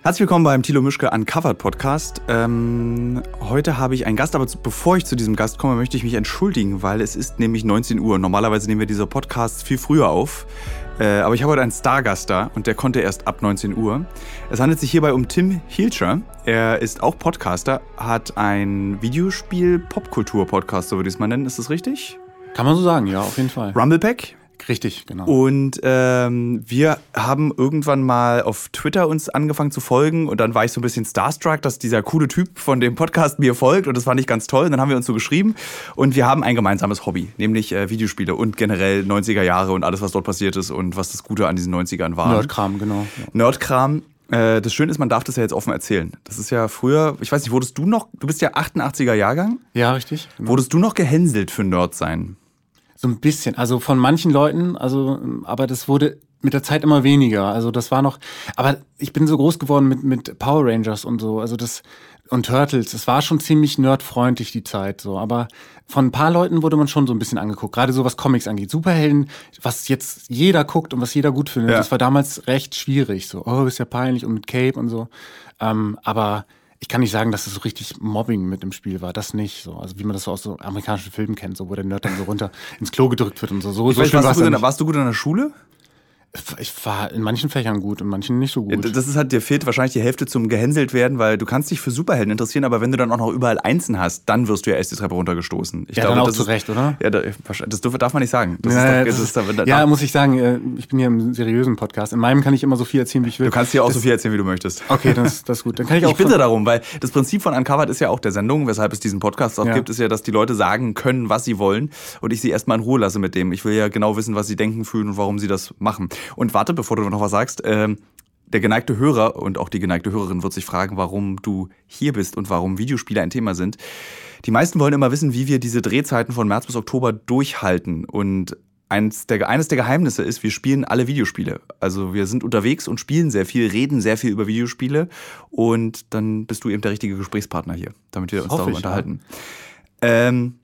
Herzlich willkommen beim Thilo Mischke Uncovered Podcast. Ähm, heute habe ich einen Gast, aber bevor ich zu diesem Gast komme, möchte ich mich entschuldigen, weil es ist nämlich 19 Uhr. Normalerweise nehmen wir diese Podcasts viel früher auf. Äh, aber ich habe heute einen Stargast da und der konnte erst ab 19 Uhr. Es handelt sich hierbei um Tim Hilscher. Er ist auch Podcaster, hat ein Videospiel-Popkultur-Podcast, so würde ich es mal nennen. Ist das richtig? Kann man so sagen, ja, auf jeden Fall. Rumblepack? Richtig, genau. Und ähm, wir haben irgendwann mal auf Twitter uns angefangen zu folgen und dann war ich so ein bisschen starstruck, dass dieser coole Typ von dem Podcast mir folgt und das fand ich ganz toll. Und dann haben wir uns so geschrieben und wir haben ein gemeinsames Hobby, nämlich äh, Videospiele und generell 90er Jahre und alles, was dort passiert ist und was das Gute an diesen 90ern war. Nerdkram, genau. Nerdkram. Äh, das Schöne ist, man darf das ja jetzt offen erzählen. Das ist ja früher, ich weiß nicht, wurdest du noch, du bist ja 88er Jahrgang? Ja, richtig. Genau. Wurdest du noch gehänselt für Nerd sein? So ein bisschen. Also von manchen Leuten, also, aber das wurde mit der Zeit immer weniger. Also das war noch, aber ich bin so groß geworden mit, mit Power Rangers und so, also das, und Turtles. Es war schon ziemlich nerdfreundlich, die Zeit, so. Aber von ein paar Leuten wurde man schon so ein bisschen angeguckt. Gerade so was Comics angeht. Superhelden, was jetzt jeder guckt und was jeder gut findet. Ja. Das war damals recht schwierig, so. Oh, ist ja peinlich und mit Cape und so. Ähm, aber, ich kann nicht sagen, dass es so richtig Mobbing mit im Spiel war. Das nicht so. Also wie man das so aus so amerikanischen Filmen kennt, so wo der Nerd dann so runter ins Klo gedrückt wird und so. So, ich so weiß, warst, du gut, warst du gut in der Schule? Ich war in manchen Fächern gut, in manchen nicht so gut. Das ist halt, dir fehlt wahrscheinlich die Hälfte zum gehänselt werden, weil du kannst dich für Superhelden interessieren, aber wenn du dann auch noch überall Einsen hast, dann wirst du ja erst die Treppe runtergestoßen. Ich ja, glaube, dann auch das zu ist, Recht, oder? Ja, das darf man nicht sagen. Das naja, ist doch, das ist, da, ja, muss ich sagen, äh, ich bin hier im seriösen Podcast. In meinem kann ich immer so viel erzählen, wie ich will. Du kannst hier auch das, so viel erzählen, wie du möchtest. Okay, das, das ist gut. Dann kann ich auch ich bitte darum, weil das Prinzip von Uncovered ist ja auch der Sendung, weshalb es diesen Podcast auch ja. gibt, ist ja, dass die Leute sagen können, was sie wollen und ich sie erstmal in Ruhe lasse mit dem. Ich will ja genau wissen, was sie denken, fühlen und warum sie das machen. Und warte, bevor du noch was sagst. Ähm, der geneigte Hörer und auch die geneigte Hörerin wird sich fragen, warum du hier bist und warum Videospiele ein Thema sind. Die meisten wollen immer wissen, wie wir diese Drehzeiten von März bis Oktober durchhalten. Und eines der, eines der Geheimnisse ist, wir spielen alle Videospiele. Also wir sind unterwegs und spielen sehr viel, reden sehr viel über Videospiele. Und dann bist du eben der richtige Gesprächspartner hier, damit wir uns darüber ich, unterhalten. Ja. Ähm,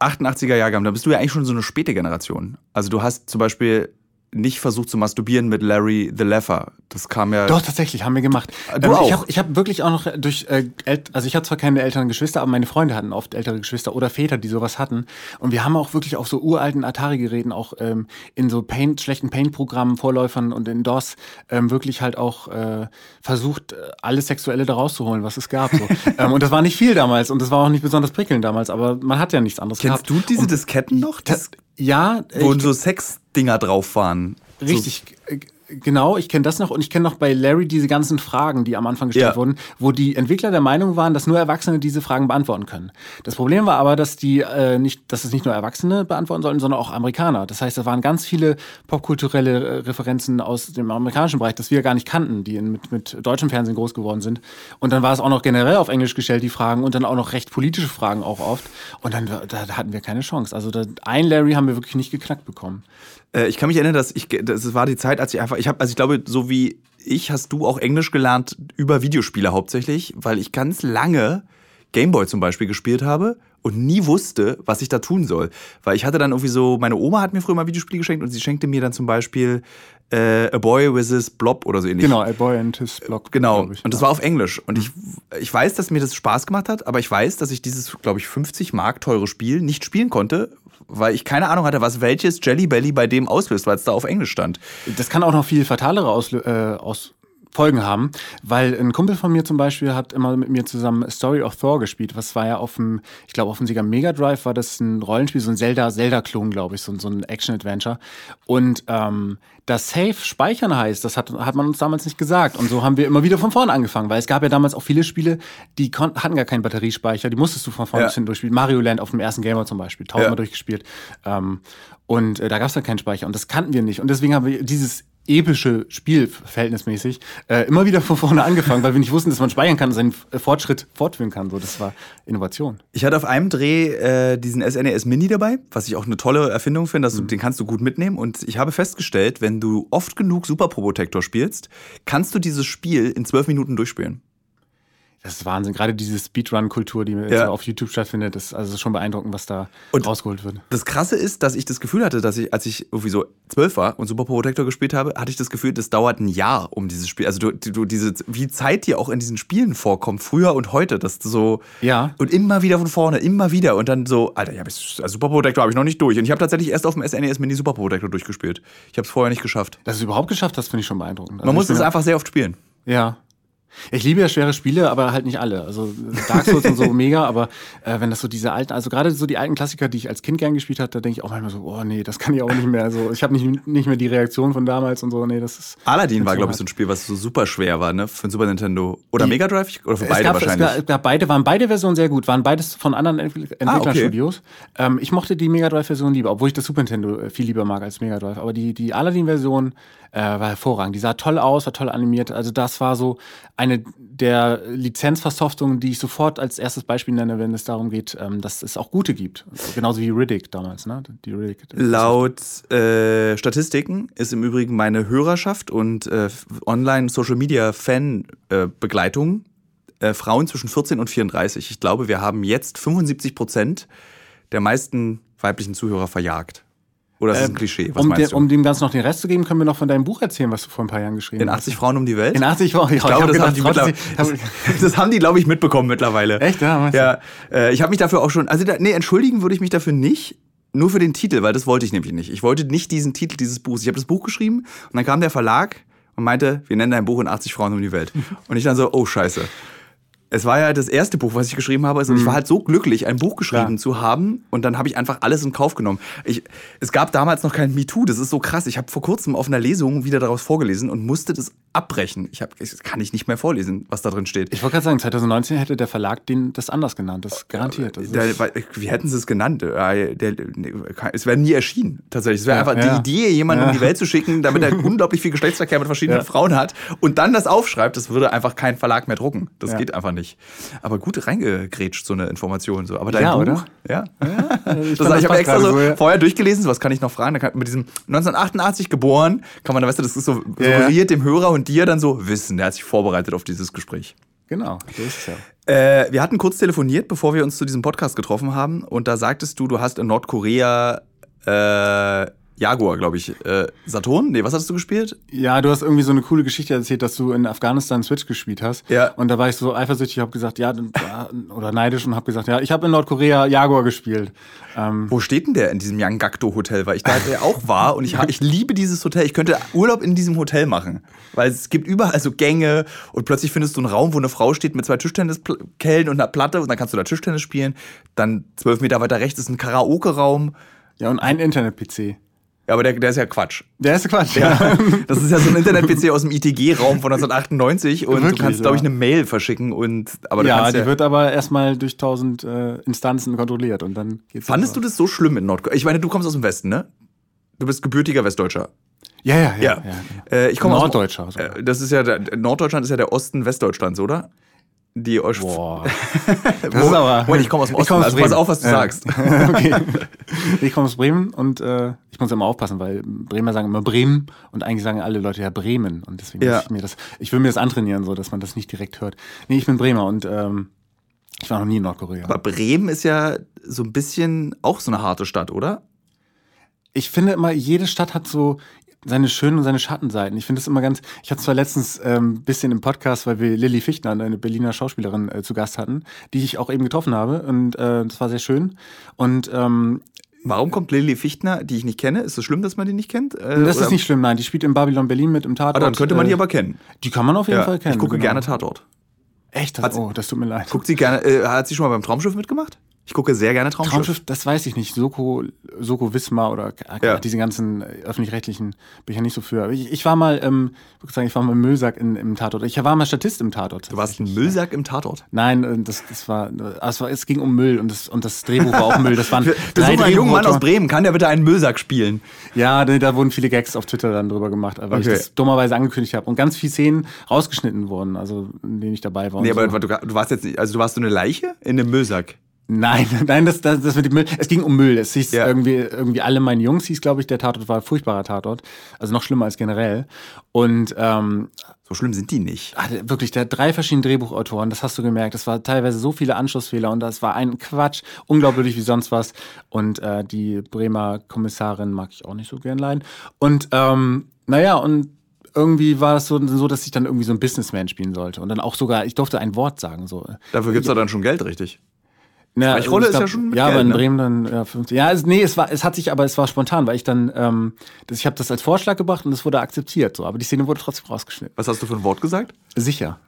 88er Jahrgang, da bist du ja eigentlich schon so eine späte Generation. Also du hast zum Beispiel nicht versucht zu masturbieren mit Larry the Leffer. Das kam ja. Doch, tatsächlich, haben wir gemacht. Du ähm, auch. Ich habe ich hab wirklich auch noch durch, äh, also ich habe zwar keine älteren Geschwister, aber meine Freunde hatten oft ältere Geschwister oder Väter, die sowas hatten. Und wir haben auch wirklich auf so uralten Atari-Geräten, auch ähm, in so Paint, schlechten Paint-Programmen, Vorläufern und in DOS, ähm, wirklich halt auch äh, versucht, äh, alles Sexuelle da rauszuholen, was es gab. So. ähm, und das war nicht viel damals und das war auch nicht besonders prickelnd damals, aber man hat ja nichts anderes Kennst gehabt. Kennst du diese und Disketten noch? Das, ja. Wo so Sex-Dinger drauf waren. Richtig. So. Genau, ich kenne das noch und ich kenne noch bei Larry diese ganzen Fragen, die am Anfang gestellt ja. wurden, wo die Entwickler der Meinung waren, dass nur Erwachsene diese Fragen beantworten können. Das Problem war aber, dass die äh, nicht, dass es nicht nur Erwachsene beantworten sollten, sondern auch Amerikaner. Das heißt, da waren ganz viele popkulturelle äh, Referenzen aus dem amerikanischen Bereich, das wir gar nicht kannten, die in, mit, mit deutschem Fernsehen groß geworden sind. Und dann war es auch noch generell auf Englisch gestellt, die Fragen, und dann auch noch recht politische Fragen auch oft. Und dann da hatten wir keine Chance. Also da, ein Larry haben wir wirklich nicht geknackt bekommen. Äh, ich kann mich erinnern, dass ich, das war die Zeit, als ich einfach, ich habe, also ich glaube, so wie ich hast du auch Englisch gelernt über Videospiele hauptsächlich, weil ich ganz lange Gameboy zum Beispiel gespielt habe und nie wusste, was ich da tun soll. Weil ich hatte dann irgendwie so, meine Oma hat mir früher mal Videospiele geschenkt und sie schenkte mir dann zum Beispiel äh, A Boy with His Blob oder so ähnlich. Genau, A Boy and His Blob. Genau, ich, und das war auf Englisch. Und ich, ich weiß, dass mir das Spaß gemacht hat, aber ich weiß, dass ich dieses, glaube ich, 50 Mark teure Spiel nicht spielen konnte, weil ich keine Ahnung hatte, was welches Jelly Belly bei dem auslöst, weil es da auf Englisch stand. Das kann auch noch viel fatalere Auslö äh, aus Folgen haben, weil ein Kumpel von mir zum Beispiel hat immer mit mir zusammen Story of Thor gespielt. Was war ja auf dem, ich glaube auf dem Sieger Mega Drive war das ein Rollenspiel, so ein Zelda, Zelda-Klon, glaube ich, so, so ein Action-Adventure. Und ähm, das Safe speichern heißt, das hat, hat man uns damals nicht gesagt. Und so haben wir immer wieder von vorne angefangen, weil es gab ja damals auch viele Spiele, die hatten gar keinen Batteriespeicher, die musstest du von vorne ja. bis hin durchspielen. Mario Land auf dem ersten Gamer zum Beispiel, tausendmal ja. durchgespielt. Ähm, und äh, da gab es ja keinen Speicher und das kannten wir nicht. Und deswegen haben wir dieses epische Spiel verhältnismäßig äh, immer wieder von vorne angefangen, weil wir nicht wussten, dass man speichern kann und seinen Fortschritt fortführen kann. So, das war Innovation. Ich hatte auf einem Dreh äh, diesen SNES e Mini dabei, was ich auch eine tolle Erfindung finde, mhm. den kannst du gut mitnehmen. Und ich habe festgestellt, wenn du oft genug Super Probotector spielst, kannst du dieses Spiel in zwölf Minuten durchspielen. Das ist Wahnsinn. Gerade diese Speedrun-Kultur, die Ja. auf YouTube stattfindet, das ist also schon beeindruckend, was da Und- rausgeholt wird. Das Krasse ist, dass ich das Gefühl hatte, dass ich, als ich irgendwie so zwölf war und Super Protector gespielt habe, hatte ich das Gefühl, das dauert ein Jahr um dieses Spiel. Also du, du diese, wie Zeit dir auch in diesen Spielen vorkommt, früher und heute, dass so Ja. und immer wieder von vorne, immer wieder und dann so, Alter, ja, also Super Protector habe ich noch nicht durch und ich habe tatsächlich erst auf dem SNES Mini Super Protector durchgespielt. Ich habe es vorher nicht geschafft. Dass du es überhaupt geschafft hast, finde ich schon beeindruckend. Also Man muss es einfach sehr oft spielen. Ja. Ich liebe ja schwere Spiele, aber halt nicht alle. Also Dark Souls und so mega, aber äh, wenn das so diese alten, also gerade so die alten Klassiker, die ich als Kind gern gespielt habe, da denke ich auch manchmal so, oh nee, das kann ich auch nicht mehr. Also ich habe nicht, nicht mehr die Reaktion von damals und so, nee, das ist. Aladdin war, so glaube ich, so ein Spiel, was so super schwer war, ne? Für ein Super Nintendo. Oder Mega Drive? Oder für beide gab, wahrscheinlich. Es gab, beide, waren beide Versionen sehr gut, waren beides von anderen Entwick- Entwicklerstudios. ähm, ich mochte die Mega Drive-Version lieber, obwohl ich das Super Nintendo äh, viel lieber mag als Mega Drive. Aber die, die Aladdin-Version äh, war hervorragend. Die sah toll aus, war toll animiert. Also das war so eine der Lizenzversoftungen, die ich sofort als erstes Beispiel nenne, wenn es darum geht, ähm, dass es auch gute gibt. Genauso wie Riddick damals, ne? Die Riddick. Laut äh, Statistiken ist im Übrigen meine Hörerschaft und äh, Online-Social-Media-Fan-Begleitung äh, Frauen zwischen 14 und 34. Ich glaube, wir haben jetzt 75 Prozent der meisten weiblichen Zuhörer verjagt. Oder ist das ein Klischee? Was um, meinst der, um dem Ganzen noch den Rest zu geben, können wir noch von deinem Buch erzählen, was du vor ein paar Jahren geschrieben In hast. 80 Frauen um die Welt? In 80 Wochen. Ich glaube, das, haben die mittlerweile. das haben die, glaube ich, mitbekommen mittlerweile. Echt? Ja, du? Ja, äh, ich habe mich dafür auch schon, also da, nee, entschuldigen würde ich mich dafür nicht, nur für den Titel, weil das wollte ich nämlich nicht. Ich wollte nicht diesen Titel dieses Buchs. Ich habe das Buch geschrieben und dann kam der Verlag und meinte, wir nennen dein Buch in 80 Frauen um die Welt. Und ich dann so, oh scheiße. Es war ja das erste Buch, was ich geschrieben habe. Und ich war halt so glücklich, ein Buch geschrieben Mhm. Klar. zu haben. Und dann habe ich einfach alles in Kauf genommen. Ich, es gab damals noch kein MeToo. Das ist so krass. Ich habe vor kurzem auf einer Lesung wieder daraus vorgelesen und musste das abbrechen. Ich hab, das kann ich nicht mehr vorlesen, was da drin steht. Ich wollte gerade sagen, 2019 hätte der Verlag den, das anders genannt. Das garantiert. Das Der, wie hätten sie es genannt? Äh, Der, nee, es wäre nie erschienen, tatsächlich. Es wäre Ja, einfach ja. die Idee, jemanden Ja. um die Welt zu schicken, damit er unglaublich viel Geschlechtsverkehr mit verschiedenen Ja. Frauen hat und dann das aufschreibt. Das würde einfach kein Verlag mehr drucken. Das Ja. geht einfach nicht. Aber gut reingegrätscht, so eine Information. So. Aber dein Ja, Buch, oder? ja. ich das, fand, das ich habe extra so ja. vorher durchgelesen, so was kann ich noch fragen? Kann, mit diesem 1988 geboren, kann man, weißt du, das ist so Ja, ja. suggeriert dem Hörer und dir dann so Wissen. Der hat sich vorbereitet auf dieses Gespräch. Genau, so ist es ja. Äh, wir hatten kurz telefoniert, bevor wir uns zu diesem Podcast getroffen haben. Und da sagtest du, du hast in Nordkorea äh, Jaguar, glaube ich. Äh, Saturn? Nee, was hattest du gespielt? Ja, du hast irgendwie so eine coole Geschichte erzählt, dass du in Afghanistan Switch gespielt hast. Ja. Und da war ich so eifersüchtig, habe gesagt, ja, oder neidisch und habe gesagt, ja, ich habe in Nordkorea Jaguar gespielt. Ähm, Wo steht denn der in diesem Yangakdo Hotel? Weil ich da ja auch war und ich, ich liebe dieses Hotel. Ich könnte Urlaub in diesem Hotel machen. Weil es gibt überall so Gänge und plötzlich findest du einen Raum, wo eine Frau steht mit zwei Tischtenniskellen und einer Platte und dann kannst du da Tischtennis spielen. Dann zwölf Meter weiter rechts ist ein Karaoke-Raum. ja, und ein Internet-PC. Ja, aber der, der ist ja Quatsch. Der ist Quatsch. Ja, das ist ja so ein Internet-PC aus dem ITG-Raum von 1998 und du Wirklich, kannst, glaube ich, ja. eine Mail verschicken und aber du Ja, die wird aber erstmal durch tausend äh, Instanzen kontrolliert und dann geht's Fandest du das so schlimm in Nordkorea? Ich meine, du kommst aus dem Westen, ne? Du bist gebürtiger Westdeutscher. Ja, ja, ja. Ja. ja. Äh, ich komme Norddeutscher Aus, äh, das ist ja der, Norddeutschland ist ja der Osten Westdeutschlands, oder? Die Ost Boah. Das ist aber. Moment, ich komme aus dem Ich Osten. komm aus also pass Bremen. auf, was du Ja. sagst. okay. Ich komme aus Bremen und äh, ich muss immer aufpassen, weil Bremer sagen immer Bremen und eigentlich sagen alle Leute ja Bremen. Und deswegen Ja. muss ich mir das, ich will mir das antrainieren, so dass man das nicht direkt hört. Nee, ich bin Bremer und ähm, ich war noch nie in Nordkorea. Aber Bremen ist ja so ein bisschen auch so eine harte Stadt, oder? ich finde immer, jede Stadt hat so seine schönen und seine Schattenseiten. Ich finde es immer ganz. Ich hatte zwar letztens ein ähm, bisschen im Podcast, weil wir Lilly Fichtner, eine Berliner Schauspielerin, äh, zu Gast hatten, die ich auch eben getroffen habe. Und äh, das war sehr schön. Und ähm, Warum kommt Lilly Fichtner, die ich nicht kenne? Ist es schlimm, dass man die nicht kennt? Äh, das oder- ist nicht schlimm, nein. Die spielt in Babylon Berlin mit im Tatort. Ah, dann könnte man die äh, aber kennen. Die kann man auf jeden Ja, Fall kennen. ich gucke genau. gerne Tatort. Echt? Das, sie- oh, das tut mir leid. Guckt sie gerne, äh, hat sie schon mal beim Traumschiff mitgemacht? Ich gucke sehr gerne Traumschiff. Traumschiff, das weiß ich nicht. Soko, Soko Wismar oder äh, Ja. diese ganzen äh, öffentlich-rechtlichen bin ich ja nicht so für. Aber Ich, ich war mal, ähm, ich sagen, ich war mal im Müllsack in, im Tatort. Ich war mal Statist im Tatort. Du warst ein Müllsack im Tatort. Nein, äh, das, das war, äh, es war, es ging um Müll und das, und das Drehbuch war auch Müll. Das waren drei einen jungen Mann aus. Bremen. Kann der bitte einen Müllsack spielen? Ja, da, da wurden viele Gags auf Twitter dann drüber gemacht, weil Okay. ich das dummerweise angekündigt habe und ganz viele Szenen rausgeschnitten wurden, also in denen ich dabei war. Nee, aber so. du, du warst jetzt nicht, also du warst so eine Leiche in einem Müllsack. Nein, nein, das, das, das mit dem Müll. Es ging um Müll. Es hieß Ja. irgendwie, irgendwie alle meine Jungs hieß, glaube ich, der Tatort war ein furchtbarer Tatort. Also noch schlimmer als generell. Und ähm, So schlimm sind die nicht. hatte wirklich, der drei verschiedene Drehbuchautoren, das hast du gemerkt. Es war teilweise so viele Anschlussfehler und das war ein Quatsch, unglaublich wie sonst was. Und äh, die Bremer Kommissarin mag ich auch nicht so gern leiden. Und ähm, naja, und irgendwie war das so, so, dass ich dann irgendwie so ein Businessman spielen sollte. Und dann auch sogar, ich durfte ein Wort sagen. So. Dafür gibt's doch dann schon Geld, richtig? Ja, Sprechrolle ich ist ja glaub- schon mit Ja, Geld, aber in ne? Bremen dann ja, 50. Ja, es, nee, es war, es hat sich, aber es war spontan, weil ich dann, ähm, das, ich habe das als Vorschlag gebracht und es wurde akzeptiert. So, aber die Szene wurde trotzdem rausgeschnitten. Was hast du für ein Wort gesagt? Sicher.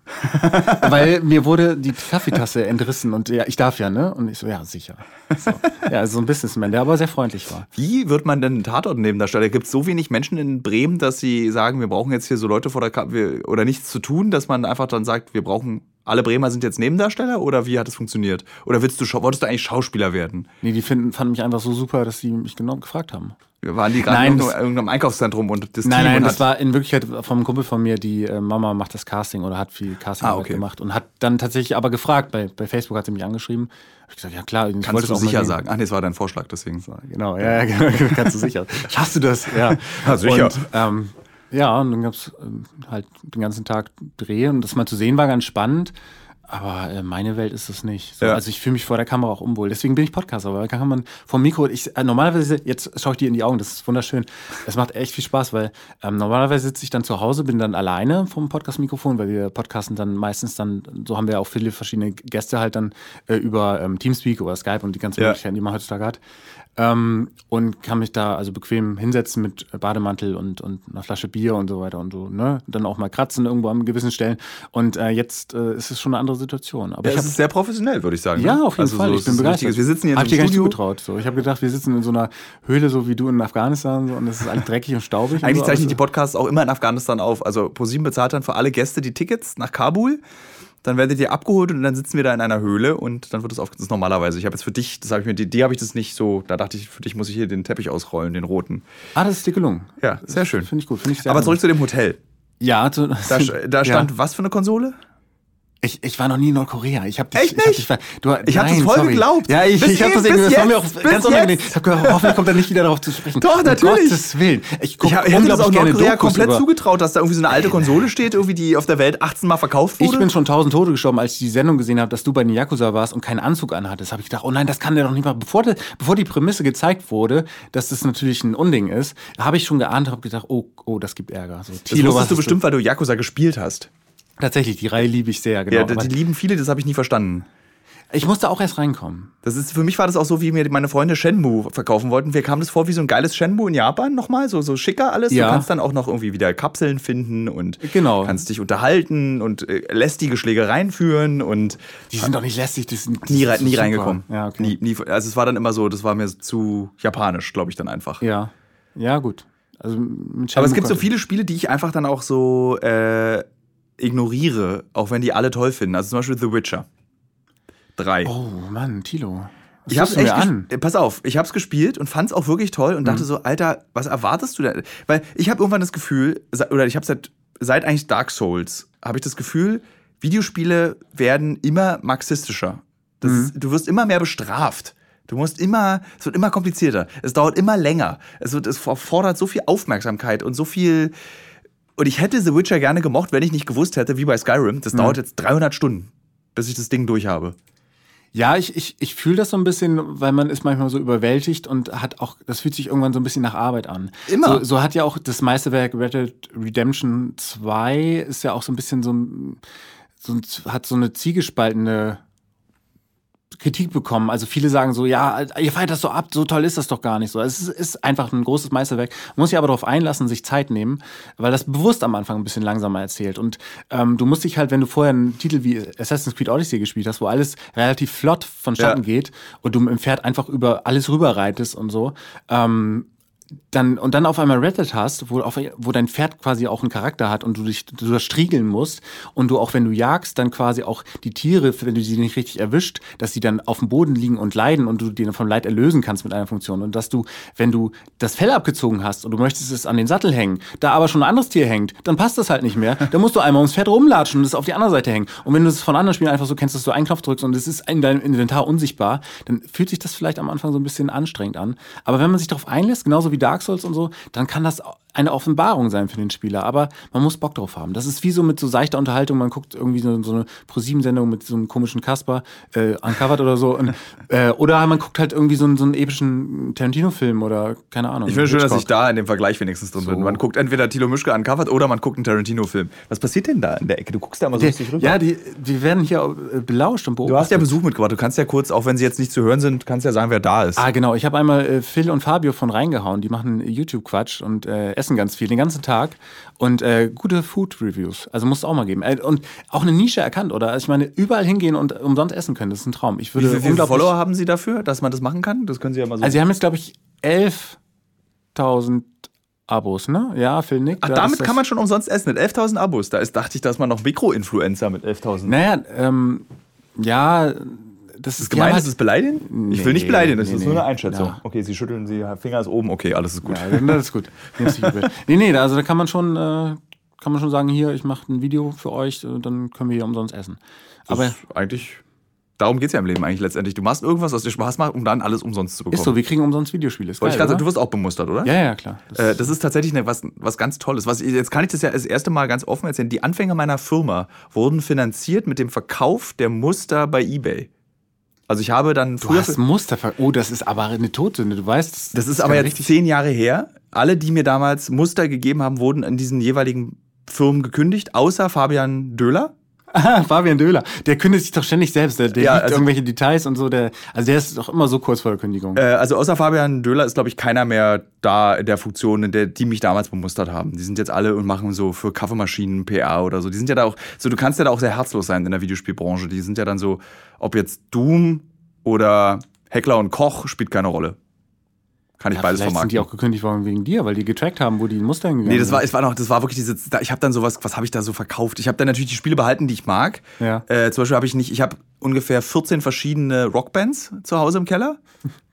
weil mir wurde die Kaffeetasse entrissen und ja, ich darf ja, ne? Und ich so, ja, sicher. So. Ja, so ein Businessman, der aber sehr freundlich war. Wie wird man denn einen Tatort Nebendarsteller? Gibt es so wenig Menschen in Bremen, dass sie sagen, wir brauchen jetzt hier so Leute vor der Kamera oder nichts zu tun, dass man einfach dann sagt, wir brauchen alle Bremer sind jetzt Nebendarsteller oder wie hat es funktioniert? Oder willst du, wolltest du eigentlich Schauspieler werden? Nee, die finden, fanden mich einfach so super, dass sie mich genau gefragt haben. Waren die gerade in irgendeinem- Einkaufszentrum und das Nein, Team nein, das war in Wirklichkeit vom Kumpel von mir, die äh, Mama macht das Casting oder hat viel Casting Ah, okay. gemacht und hat dann tatsächlich aber gefragt, bei, bei Facebook hat sie mich angeschrieben. Hab ich gesagt, ja klar, ich kannst du auch sicher sagen. Ach nee, es war dein Vorschlag, deswegen. Genau, ja, ja, genau, kannst du sicher. Schaffst du das? Ja, Ja, sicher. Und, ähm, ja, und dann gab es ähm, halt den ganzen Tag Dreh und das mal zu sehen war ganz spannend. Aber äh, meine Welt ist es nicht. So, Ja. Also ich fühle mich vor der Kamera auch unwohl. Deswegen bin ich Podcaster, weil da kann man vom Mikro, ich, äh, normalerweise, jetzt schaue ich dir in die Augen, das ist wunderschön. Es macht echt viel Spaß, weil ähm, normalerweise sitze ich dann zu Hause, bin dann alleine vom Podcast-Mikrofon, weil wir podcasten dann meistens dann, so haben wir auch viele verschiedene Gäste halt dann äh, über ähm, Teamspeak oder Skype und die ganzen Ja. Möglichkeiten, die man heutzutage hat. Ähm, und kann mich da also bequem hinsetzen mit Bademantel und, und einer Flasche Bier und so weiter und so, ne? Dann auch mal kratzen irgendwo an gewissen Stellen. Und äh, jetzt äh, ist es schon eine andere Situation. Aber Ja, ich es hab, ist sehr professionell, würde ich sagen. ja, ne? auf jeden also Fall. So, ich es bin begeistert. Wir sitzen hier in Hab ich dir gar nicht zugetraut. So. Ich habe gedacht, wir sitzen in so einer Höhle, so wie du in Afghanistan, so, und es ist alles dreckig und staubig. Eigentlich und so, zeichne ich die Podcasts auch immer in Afghanistan auf. Also ProSieben bezahlt dann für alle Gäste die Tickets nach Kabul. Dann werdet ihr abgeholt und dann sitzen wir da in einer Höhle und dann wird es auf. Das ist normalerweise. Ich habe jetzt für dich, das habe ich mir, die, die habe ich das nicht so. Da dachte ich, für dich muss ich hier den Teppich ausrollen, den roten. Ah, das ist dir gelungen. Ja, sehr schön. Finde ich gut. Finde ich sehr Aber gut. zurück zu dem Hotel. Ja, zu, Da, da stand Ja. was für eine Konsole? Ich, ich war noch nie in Nordkorea. Ich hab dich, Echt nicht? Ich hab das voll sorry. geglaubt. Ja, ich, Bis ich habe das irgendwie, das war mir auch ganz unangenehm. Ich habe gehört, hoffentlich kommt er nicht wieder darauf zu sprechen. Doch, Um natürlich. Gottes Willen. Ich gucke Ich, hab- ich hätte das auch Nordkorea Dokus komplett über, zugetraut, dass da irgendwie so eine alte Konsole steht, irgendwie die auf der Welt 18 Mal verkauft wurde. Ich bin schon tausend Tote gestorben, als ich die Sendung gesehen habe, dass du bei den Yakuza warst und keinen Anzug anhattest. Habe ich gedacht, oh nein, das kann der doch nicht machen. Bevor, die- bevor die Prämisse gezeigt wurde, dass das natürlich ein Unding ist, habe ich schon geahnt, habe gedacht, oh, oh, das gibt Ärger. So, das Thilo, was wusstest du bestimmt, weil du Yakuza gespielt hast. Tatsächlich, die Reihe liebe ich sehr, genau. ja, die lieben viele, das habe ich nie verstanden. ich musste auch erst reinkommen. Das ist, für mich war das auch so, wie mir meine Freunde Shenmue verkaufen wollten. Wir kamen das vor wie so ein geiles Shenmue in Japan nochmal, so, so schicker alles. Ja. Du kannst dann auch noch irgendwie wieder Kapseln finden und Genau. kannst dich unterhalten und äh, lästige Schlägereien führen und Die sind doch nicht lästig, die sind nie, ist nie super. reingekommen. Ja, okay. nie, nie, also es war dann immer so, das war mir zu japanisch, glaube ich, dann einfach. Ja, ja, gut. Also mit Aber es gibt so viele Spiele, die ich einfach dann auch so äh, ignoriere, auch wenn die alle toll finden. Also zum Beispiel The Witcher 3. konnte- Oh Mann, Tilo. Was Ich hab's echt an? äh, Pass auf, ich hab's gespielt und fand's auch wirklich toll und Mhm. dachte so, Alter, was erwartest du denn? Weil ich habe irgendwann das Gefühl, oder ich habe seit seit eigentlich Dark Souls, habe ich das Gefühl, Videospiele werden immer marxistischer. Das, Mhm. Du wirst immer mehr bestraft. Du musst immer, es wird immer komplizierter. Es dauert immer länger. Es, wird, es fordert so viel Aufmerksamkeit und so viel. Und ich hätte The Witcher gerne gemocht, wenn ich nicht gewusst hätte, wie bei Skyrim, das dauert jetzt 300 Stunden, bis ich das Ding durch habe. Ja, ich, ich, ich fühle das so ein bisschen, weil man ist manchmal so überwältigt und hat auch, das fühlt sich irgendwann so ein bisschen nach Arbeit an. Immer. So, so hat ja auch das Meisterwerk Red Dead Redemption 2 ist ja auch so ein bisschen so, so hat so eine ziegespaltene Kritik bekommen. Also viele sagen so, ja, ihr feiert das so ab, so toll ist das doch gar nicht so. Es ist, ist einfach ein großes Meisterwerk. Man muss sich aber darauf einlassen, sich Zeit nehmen, weil das bewusst am Anfang ein bisschen langsamer erzählt. Und ähm, du musst dich halt, wenn du vorher einen Titel wie Assassin's Creed Odyssey gespielt hast, wo alles relativ flott vonstatten Ja. geht und du im Pferd einfach über alles rüberreitest und so, ähm, dann und dann auf einmal Reddit hast, wo, auf, wo dein Pferd quasi auch einen Charakter hat und du dich du das striegeln musst und du auch wenn du jagst, dann quasi auch die Tiere, wenn du sie nicht richtig erwischt, dass sie dann auf dem Boden liegen und leiden und du die vom Leid erlösen kannst mit einer Funktion und dass du, wenn du das Fell abgezogen hast und du möchtest es an den Sattel hängen, da aber schon ein anderes Tier hängt, dann passt das halt nicht mehr. dann musst du einmal ums Pferd rumlatschen und es auf die andere Seite hängen. Und wenn du es von anderen Spielen einfach so kennst, dass du einen Knopf drückst und es ist in deinem Inventar unsichtbar, dann fühlt sich das vielleicht am Anfang so ein bisschen anstrengend an. Aber wenn man sich darauf einlässt, genauso wie Dark Souls und so, dann kann das eine Offenbarung sein für den Spieler. Aber man muss Bock drauf haben. Das ist wie so mit so seichter Unterhaltung. Man guckt irgendwie so, so eine Pro-7-Sendung mit so einem komischen Kasper, äh, uncovered oder so. Und, äh, oder man guckt halt irgendwie so einen, so einen epischen Tarantino-Film oder keine Ahnung. Ich finde schön, dass ich da in dem Vergleich wenigstens drin so. bin. Man guckt entweder Tilo Mischke uncovered oder man guckt einen Tarantino-Film. Was passiert denn da in der Ecke? Du guckst da immer so richtig rüber. Ja, die, die werden hier äh, belauscht und beobachtet. Du hast ja Besuch mitgebracht. Du kannst ja kurz, auch wenn sie jetzt nicht zu hören sind, kannst ja sagen, wer da ist. Ah, genau. Ich habe einmal äh, Phil und Fabio von reingehauen. Die machen YouTube-Quatsch und äh, essen ganz viel, den ganzen Tag. Und äh, gute Food-Reviews. Also muss es auch mal geben. Äh, und auch eine Nische erkannt, oder? Also ich meine, überall hingehen und umsonst essen können, das ist ein Traum. Ich würde Wie viele Follower haben Sie dafür, dass man das machen kann? Das können Sie ja mal so. Also Sie haben jetzt, glaube ich, 11.000 Abos, ne? Ja, Phil Nick. Ach, damit kann man schon umsonst essen mit 11.000 Abos. Da ist, dachte ich, dass man noch Mikro-Influencer mit 11.000. Naja, ähm, ja, das ist gemein, halt, ist es beleidigen? Nee, ich will nicht beleidigen, das nee, ist nur eine Einschätzung. Ja. Okay, sie schütteln, sie Finger ist oben, okay, alles ist gut. Ja, das ist gut. nee, nee, also da kann man schon, äh, kann man schon sagen, hier, ich mache ein Video für euch, äh, dann können wir hier umsonst essen. Aber das ist eigentlich Darum geht es ja im Leben eigentlich letztendlich. Du machst irgendwas, was dir Spaß macht, um dann alles umsonst zu bekommen. Ist so, wir kriegen umsonst Videospiele. Ist geil, ich grad, du wirst auch bemustert, oder? Ja, ja, klar. Das, äh, das ist tatsächlich eine, was, was ganz Tolles. Was, jetzt kann ich das ja das erste Mal ganz offen erzählen. Die Anfänge meiner Firma wurden finanziert mit dem Verkauf der Muster bei Ebay. Also ich habe dann früher. Du hast Muster. Oh, das ist aber eine Todsünde. Du weißt. Das, das ist aber jetzt richtig. zehn Jahre her. Alle, die mir damals Muster gegeben haben, wurden in diesen jeweiligen Firmen gekündigt, außer Fabian Döhler. Ah, Fabian Döhler. Der kündigt sich doch ständig selbst. Der, der ja, also, irgendwelche Details und so. Der, also der ist doch immer so kurz vor der Kündigung. Äh, also außer Fabian Döhler ist, glaube ich, keiner mehr da in der Funktion, in der die mich damals bemustert haben. Die sind jetzt alle und machen so für Kaffeemaschinen PR oder so. Die sind ja da auch, so du kannst ja da auch sehr herzlos sein in der Videospielbranche. Die sind ja dann so, ob jetzt Doom oder Heckler und Koch spielt keine Rolle. Kann ich ja, beides vermarkten. sind die auch gekündigt worden wegen dir, weil die getrackt haben, wo die Muster hingegangen Nee, das war, es war noch, das war wirklich diese, ich habe dann sowas, was habe ich da so verkauft? Ich habe dann natürlich die Spiele behalten, die ich mag. Ja. Äh, zum Beispiel habe ich nicht, ich habe ungefähr 14 verschiedene Rockbands zu Hause im Keller.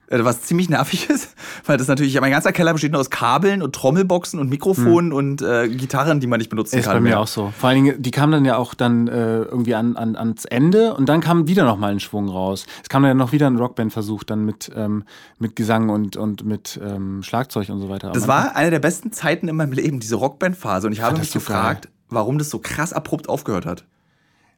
Äh, was ziemlich nervig ist, weil das natürlich, mein ganzer Keller besteht nur aus Kabeln und Trommelboxen und Mikrofonen mhm. und äh, Gitarren, die man nicht benutzen ist kann. Ist bei mir mehr. auch so. Vor allen Dingen, die kamen dann ja auch dann äh, irgendwie an, an, ans Ende und dann kam wieder noch mal ein Schwung raus. Es kam dann ja noch wieder ein Rockband-Versuch dann mit, ähm, mit Gesang und, und mit ähm, Schlagzeug und so weiter. Das war eine der besten Zeiten in meinem Leben, diese Rockband-Phase und ich habe mich so gefragt, geil. warum das so krass abrupt aufgehört hat.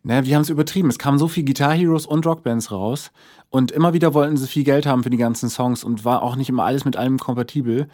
Naja, wir haben es übertrieben. Es kamen so viele Guitar Heroes und Rockbands raus. Und immer wieder wollten sie viel Geld haben für die ganzen Songs und war auch nicht immer alles mit allem kompatibel.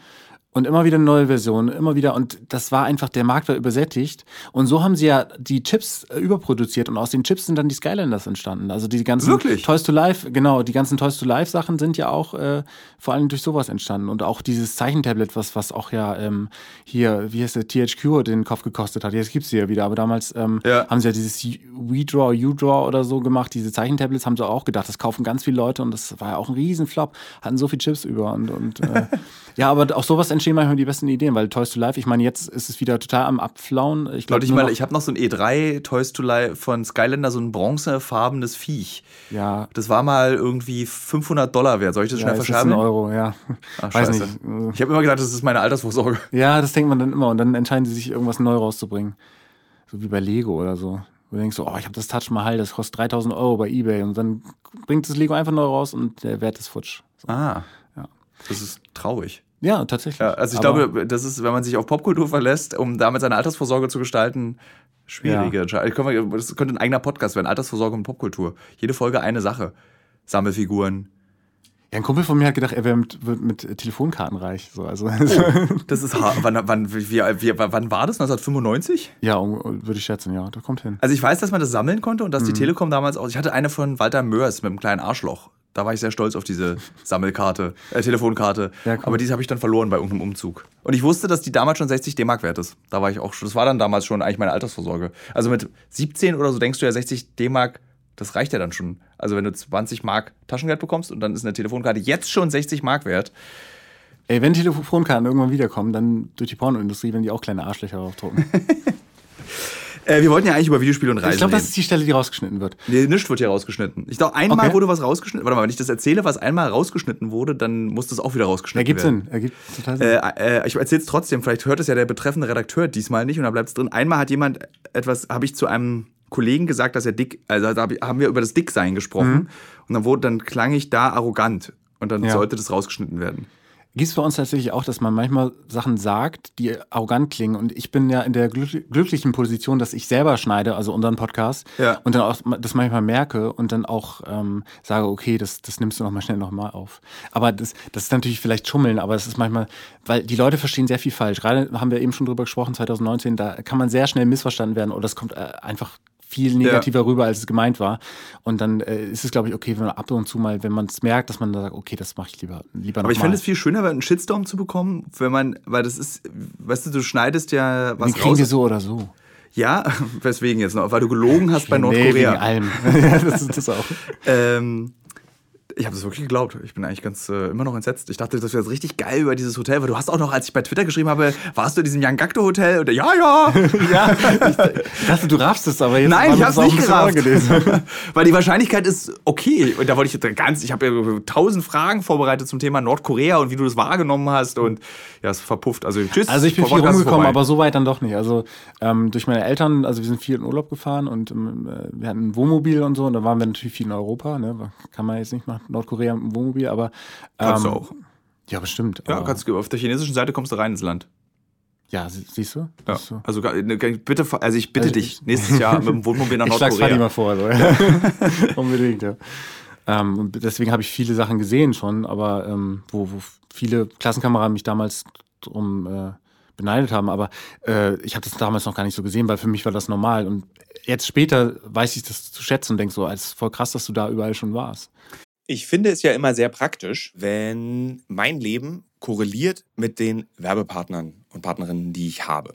Und immer wieder neue Versionen, immer wieder. Und das war einfach, der Markt war übersättigt. Und so haben sie ja die Chips äh, überproduziert. Und aus den Chips sind dann die Skylanders entstanden. Also die ganzen Wirklich? Toys to Life, genau, die ganzen Toys to Life Sachen sind ja auch äh, vor allem durch sowas entstanden. Und auch dieses Zeichentablet, was, was auch ja ähm, hier, wie heißt der, THQ den Kopf gekostet hat. Jetzt gibt's sie ja wieder. Aber damals ähm, ja. haben sie ja dieses WeDraw, UDraw oder so gemacht. Diese Zeichentablets haben sie auch gedacht, das kaufen ganz viele Leute. Und das war ja auch ein Riesenflop. Hatten so viel Chips über. Und, und äh, ja, aber auch sowas entstehen manchmal die besten Ideen, weil Toys to Life, ich meine, jetzt ist es wieder total am Abflauen. Ich glaube, ich, mal, ich habe noch so ein E3 Toys to Life von Skylander, so ein bronzefarbenes Viech. Ja. Das war mal irgendwie 500 Dollar wert. Soll ich das ja, schnell verscherben? Ein Euro, ja. Ach, Weiß nicht. Ich habe immer gedacht, das ist meine Altersvorsorge. Ja, das denkt man dann immer. Und dann entscheiden sie sich, irgendwas neu rauszubringen. So wie bei Lego oder so. Du denkst so, oh, ich habe das Touch Mahal, das kostet 3000 Euro bei Ebay. Und dann bringt das Lego einfach neu raus und der Wert ist futsch. So. Ah. Ja. Das ist traurig. Ja, tatsächlich. Ja, also ich Aber glaube, das ist, wenn man sich auf Popkultur verlässt, um damit seine Altersvorsorge zu gestalten, schwierige ja. Entscheidung. Das könnte ein eigener Podcast werden, Altersvorsorge und Popkultur. Jede Folge eine Sache. Sammelfiguren. Ja, ein Kumpel von mir hat gedacht, er wäre mit, mit, Telefonkarten reich. So, also, oh, das ist hart. Wann, wann, wie, wie, wann war das? 1995? Ja, würde ich schätzen, ja. Das kommt hin. Also ich weiß, dass man das sammeln konnte und dass mhm. die Telekom damals auch. Ich hatte eine von Walter Mörs mit einem kleinen Arschloch. Da war ich sehr stolz auf diese Sammelkarte, äh, Telefonkarte. Ja, cool. Aber diese habe ich dann verloren bei irgendeinem Umzug. Und ich wusste, dass die damals schon 60 D-Mark wert ist. Da war ich auch schon, das war dann damals schon eigentlich meine Altersvorsorge. Also mit 17 oder so denkst du ja 60 D-Mark, das reicht ja dann schon. Also wenn du 20 Mark Taschengeld bekommst und dann ist eine Telefonkarte jetzt schon 60 Mark wert, Ey, wenn Telefonkarten irgendwann wiederkommen, dann durch die Pornoindustrie, wenn die auch kleine Arschlöcher draufdrucken. Äh, wir wollten ja eigentlich über Videospiele und Reisen Ich glaube, das ist die Stelle, die rausgeschnitten wird. Nee, nichts wird hier rausgeschnitten. Ich glaube, einmal Okay. wurde was rausgeschnitten. Warte mal, wenn ich das erzähle, was einmal rausgeschnitten wurde, dann muss das auch wieder rausgeschnitten Ergibt werden. Sinn. Ergibt total Sinn. Äh, äh, ich erzähle es trotzdem, vielleicht hört es ja der betreffende Redakteur diesmal nicht und da bleibt es drin. Einmal hat jemand etwas, habe ich zu einem Kollegen gesagt, dass er dick, also da haben wir über das Dicksein gesprochen und dann wurde, dann klang ich da arrogant und dann Mhm. Ja. sollte das rausgeschnitten werden. Gibt es bei uns tatsächlich auch, dass man manchmal Sachen sagt, die arrogant klingen. Und ich bin ja in der glück glücklichen Position, dass ich selber schneide, also unseren Podcast, Ja. und dann auch das manchmal merke und dann auch ähm, sage, okay, das, das nimmst du noch mal schnell noch mal auf. Aber das, das ist natürlich vielleicht Schummeln, aber es ist manchmal, weil die Leute verstehen sehr viel falsch. Gerade haben wir eben schon drüber gesprochen, 2019, da kann man sehr schnell missverstanden werden oder das kommt äh, einfach viel negativer rüber, als es gemeint war. Und dann äh, ist es, glaube ich, okay, wenn man ab und zu mal, wenn man es merkt, dass man da sagt, okay, das mache ich lieber, lieber Aber ich fände es viel schöner, einen Shitstorm zu bekommen, wenn man, weil das ist, weißt du, du schneidest ja was Den kriegen raus. wir so oder so. Ja, weswegen jetzt noch? Weil du gelogen hast bei Nee, wegen Nordkorea. allem. ja, das ist das auch. Ähm, ich habe das wirklich geglaubt. Ich bin eigentlich ganz äh, immer noch entsetzt. Ich dachte, das wäre jetzt richtig geil über dieses Hotel, weil du hast auch noch, als ich bei Twitter geschrieben habe, warst du in diesem Yangakto Hotel? Und, ja, ja. Ja, ich dachte, du raffst es, aber jetzt Nein, ich das auch nicht gerafft. Weil die Wahrscheinlichkeit ist okay. Und da wollte ich ganz, ich habe ja tausend Fragen vorbereitet zum Thema Nordkorea und wie du das wahrgenommen hast. Und ja, es verpufft. Also tschüss. Also ich bin viel rumgekommen, aber so weit dann doch nicht. Also ähm, durch meine Eltern, also wir sind viel in Urlaub gefahren und ähm, äh, wir hatten ein Wohnmobil und so und da waren wir natürlich viel in Europa. Ne? Kann man jetzt nicht nach Nordkorea mit dem Wohnmobil, aber ähm, Kannst du auch. Ja, bestimmt. Ja, kannst du, auf der chinesischen Seite kommst du rein ins Land. ja sie- siehst du? Ja. So. Also ga- ne, bitte, also ich bitte Also dich, ich- nächstes Jahr mit dem Wohnmobil nach Ich schlag's Nordkorea. mal vor. So. Unbedingt, ja. Ähm, und deswegen habe ich viele Sachen gesehen schon, aber ähm, wo, wo viele Klassenkameraden mich damals drum äh, beneidet haben. Aber äh, ich habe das damals noch gar nicht so gesehen, weil für mich war das normal. Und jetzt später weiß ich das zu schätzen und denke so, es ist voll krass, dass du da überall schon warst. Ich finde es ja immer sehr praktisch, wenn mein Leben korreliert mit den Werbepartnern und Partnerinnen, die ich habe.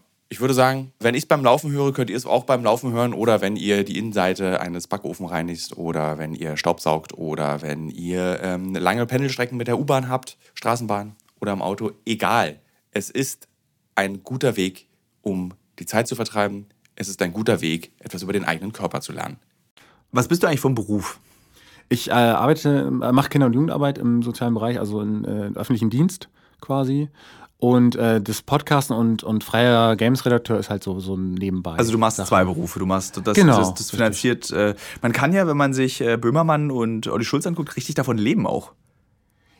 ich würde sagen, wenn ich es beim Laufen höre, könnt ihr es auch beim Laufen hören oder wenn ihr die Innenseite eines Backofen reinigt oder wenn ihr Staubsaugt oder wenn ihr ähm, lange Pendelstrecken mit der U-Bahn habt, Straßenbahn oder im Auto. Egal. Es ist ein guter Weg, um die Zeit zu vertreiben. Es ist ein guter Weg, etwas über den eigenen Körper zu lernen. Was bist du eigentlich vom Beruf? Ich äh, arbeite, äh, mache Kinder- und Jugendarbeit im sozialen Bereich, also in äh, öffentlichem Dienst quasi. Und äh, das Podcasten und, und freier Games-Redakteur ist halt so, so ein Nebenbei. Also du machst Sache. zwei Berufe. Du machst das, genau, das, das finanziert. Äh, man kann ja, wenn man sich äh, Böhmermann und Olli Schulz anguckt, richtig davon leben auch.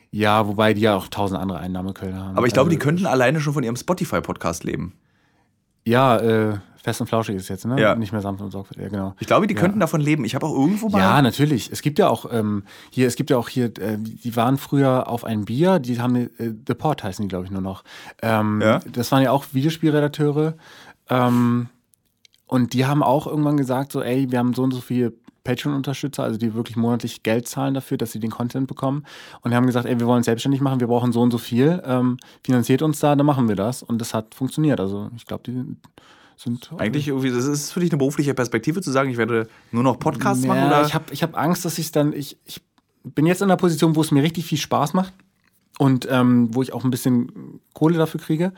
Ja, wobei die ja auch tausend andere Einnahmequellen haben. Aber ich glaube, also, die könnten alleine schon von ihrem Spotify-Podcast leben. Ja, äh, Fest und Flauschig ist jetzt, ne? Ja. Nicht mehr sanft und sorgfältig, ja, genau. Ich glaube, die Ja. könnten davon leben. Ich habe auch irgendwo mal. Ja, natürlich. Es gibt ja auch ähm, hier, es gibt ja auch hier, äh, die waren früher auf ein Bier, die haben äh, The Port heißen die, glaube ich, nur noch. Ähm, Ja. Das waren ja auch Videospielredakteure. Ähm, und die haben auch irgendwann gesagt, so, ey, wir haben so und so viele Patreon-Unterstützer, also die wirklich monatlich Geld zahlen dafür, dass sie den Content bekommen. Und die haben gesagt, ey, wir wollen uns selbstständig machen, wir brauchen so und so viel, ähm, finanziert uns da, dann machen wir das. Und das hat funktioniert. Also ich glaube, die sind Eigentlich irgendwie, das ist für dich eine berufliche Perspektive zu sagen, ich werde nur noch Podcasts machen ja, oder? Ich habe ich hab Angst, dass ich dann. Ich, ich bin jetzt in einer Position, wo es mir richtig viel Spaß macht und ähm, wo ich auch ein bisschen Kohle dafür kriege.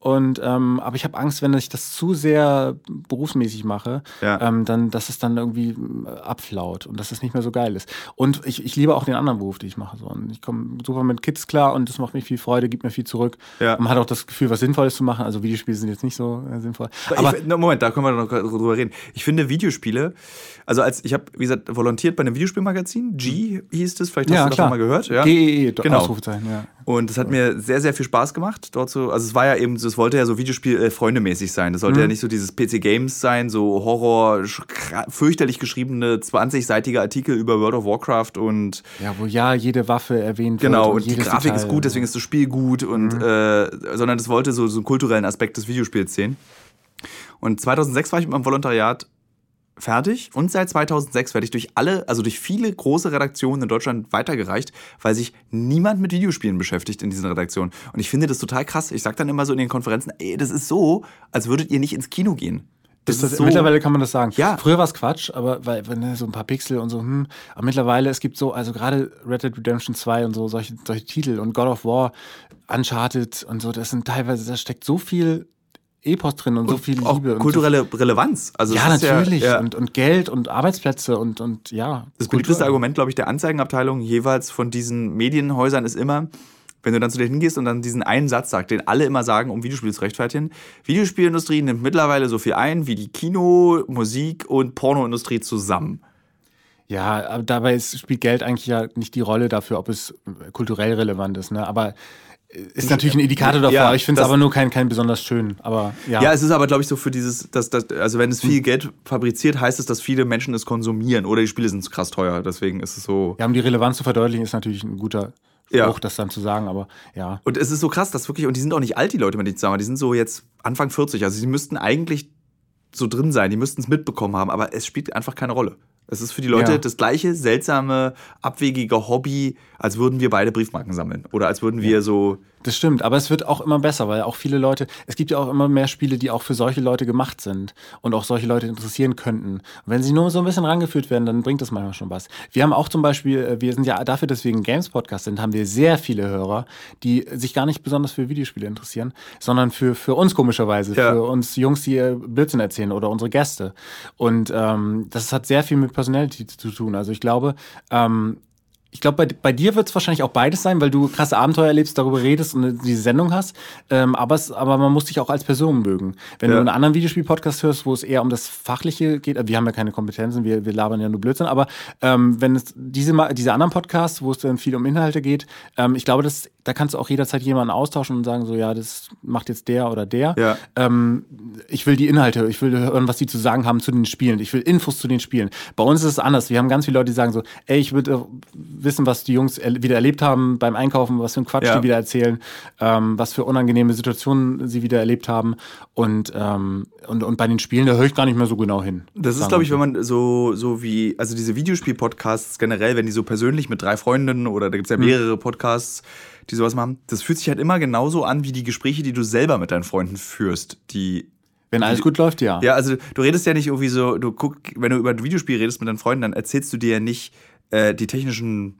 Und ähm, aber ich habe Angst, wenn ich das zu sehr berufsmäßig mache, Ja. ähm, dann, dass es dann irgendwie äh, abflaut und dass es nicht mehr so geil ist. Und ich, ich liebe auch den anderen Beruf, den ich mache. So. Und ich komme super mit Kids klar und das macht mir viel Freude, gibt mir viel zurück. Ja. Und man hat auch das Gefühl, was Sinnvolles zu machen. Also Videospiele sind jetzt nicht so äh, sinnvoll. Aber ich, Moment, da können wir noch drüber reden. Ich finde Videospiele, also als ich habe, wie gesagt, volontiert bei einem Videospielmagazin, G hieß es, vielleicht hast ja, du davon klar. mal gehört. Ja. GEE, Genau. Ausrufezeichen, ja. Und es hat mir sehr, sehr viel Spaß gemacht, dort so. Also es war ja eben, es wollte ja so Videospiel äh, freundemäßig sein. Das sollte ja nicht so dieses PC-Games sein, so Horror, fürchterlich geschriebene 20-seitige Artikel über World of Warcraft und Ja, wo ja jede Waffe erwähnt genau, wird. und die Grafik Detail. ist gut, deswegen ist das Spiel gut und äh, sondern es wollte so, so einen kulturellen Aspekt des Videospiels sehen. Und 2006 war ich mit meinem Volontariat fertig und seit 2006 werde ich durch alle, also durch viele große Redaktionen in Deutschland weitergereicht, weil sich niemand mit Videospielen beschäftigt in diesen Redaktionen. Und ich finde das total krass. Ich sage dann immer so in den Konferenzen, ey, das ist so, als würdet ihr nicht ins Kino gehen. Das, Das ist so. Mittlerweile kann man das sagen. Ja. Früher war es Quatsch, aber weil, weil ne, so ein paar Pixel und so, hm. Aber mittlerweile, es gibt so, also gerade Red Dead Redemption 2 und so, solche, solche Titel und God of War, Uncharted und so, das sind teilweise, da steckt so viel Epos drin und, so viel auch Liebe. und kulturelle Relevanz. Also so, ja, natürlich. Ja, Und, und Geld und Arbeitsplätze und, und ja. Das beliebteste Argument, glaube ich, der Anzeigenabteilung jeweils von diesen Medienhäusern ist immer, wenn du dann zu dir hingehst und dann diesen einen Satz sagst, den alle immer sagen, um Videospiele zu rechtfertigen. Videospielindustrie nimmt mittlerweile so viel ein wie die Kino-, Musik- und Pornoindustrie zusammen. Ja, aber dabei ist, spielt Geld eigentlich ja nicht die Rolle dafür, ob es kulturell relevant ist. Ne? Aber ist natürlich ein Indikator davor. Ja, ich finde es aber nur kein, kein besonders schön. Aber ja. Ja, es ist aber, glaube ich, so für dieses, dass, dass, also wenn es viel Geld fabriziert, heißt es, dass viele Menschen es konsumieren oder die Spiele sind krass teuer. Deswegen ist es so. Ja, um die Relevanz zu verdeutlichen, ist natürlich ein guter Ja. Spruch, das dann zu sagen, aber ja. Und es ist so krass, dass wirklich, und die sind auch nicht alt, die Leute, mit denen ich zusammen die sind so jetzt Anfang 40. Also sie müssten eigentlich so drin sein, die müssten es mitbekommen haben, aber es spielt einfach keine Rolle. Es ist für die Leute Ja. das gleiche seltsame, abwegige Hobby, als würden wir beide Briefmarken sammeln. Oder als würden wir so. Das stimmt, aber es wird auch immer besser, weil auch viele Leute, es gibt ja auch immer mehr Spiele, die auch für solche Leute gemacht sind und auch solche Leute interessieren könnten. Und wenn sie nur so ein bisschen rangeführt werden, dann bringt das manchmal schon was. Wir haben auch zum Beispiel, äh, wir sind ja dafür, dass wir ein Games-Podcast sind, haben wir sehr viele Hörer, die sich gar nicht besonders für Videospiele interessieren, sondern für, für uns komischerweise, Ja. für uns Jungs, die äh, Blödsinn erzählen oder unsere Gäste. Und ähm, das hat sehr viel mit Personality zu tun. Also ich glaube, ähm, ich glaube, bei, bei dir wird es wahrscheinlich auch beides sein, weil du krasse Abenteuer erlebst, darüber redest und diese Sendung hast. Ähm, aber, es, aber man muss dich auch als Person mögen. Wenn Ja. du einen anderen Videospiel-Podcast hörst, wo es eher um das Fachliche geht, äh, wir haben ja keine Kompetenzen, wir, wir labern ja nur Blödsinn, aber ähm, wenn es diese, diese anderen Podcasts, wo es dann viel um Inhalte geht, ähm, ich glaube, das, da kannst du auch jederzeit jemanden austauschen und sagen, so, ja, das macht jetzt der oder der. Ja. Ähm, ich will die Inhalte, ich will hören, was die zu sagen haben zu den Spielen. Ich will Infos zu den Spielen. Bei uns ist es anders. Wir haben ganz viele Leute, die sagen so, ey, ich würde wissen, was die Jungs er wieder erlebt haben beim Einkaufen, was für ein Quatsch Ja. die wieder erzählen, ähm, was für unangenehme Situationen sie wieder erlebt haben. Und, ähm, und, und bei den Spielen, da höre ich gar nicht mehr so genau hin. Das ist, glaube ich, wenn man so, so wie, also diese Videospiel-Podcasts generell, wenn die so persönlich mit drei Freundinnen oder da gibt es ja Hm. mehrere Podcasts, die sowas machen, das fühlt sich halt immer genauso an wie die Gespräche, die du selber mit deinen Freunden führst, die Wenn alles gut läuft, ja. Ja, also du redest ja nicht irgendwie so, du guck, wenn du über ein Videospiel redest mit deinen Freunden, dann erzählst du dir ja nicht äh, die technischen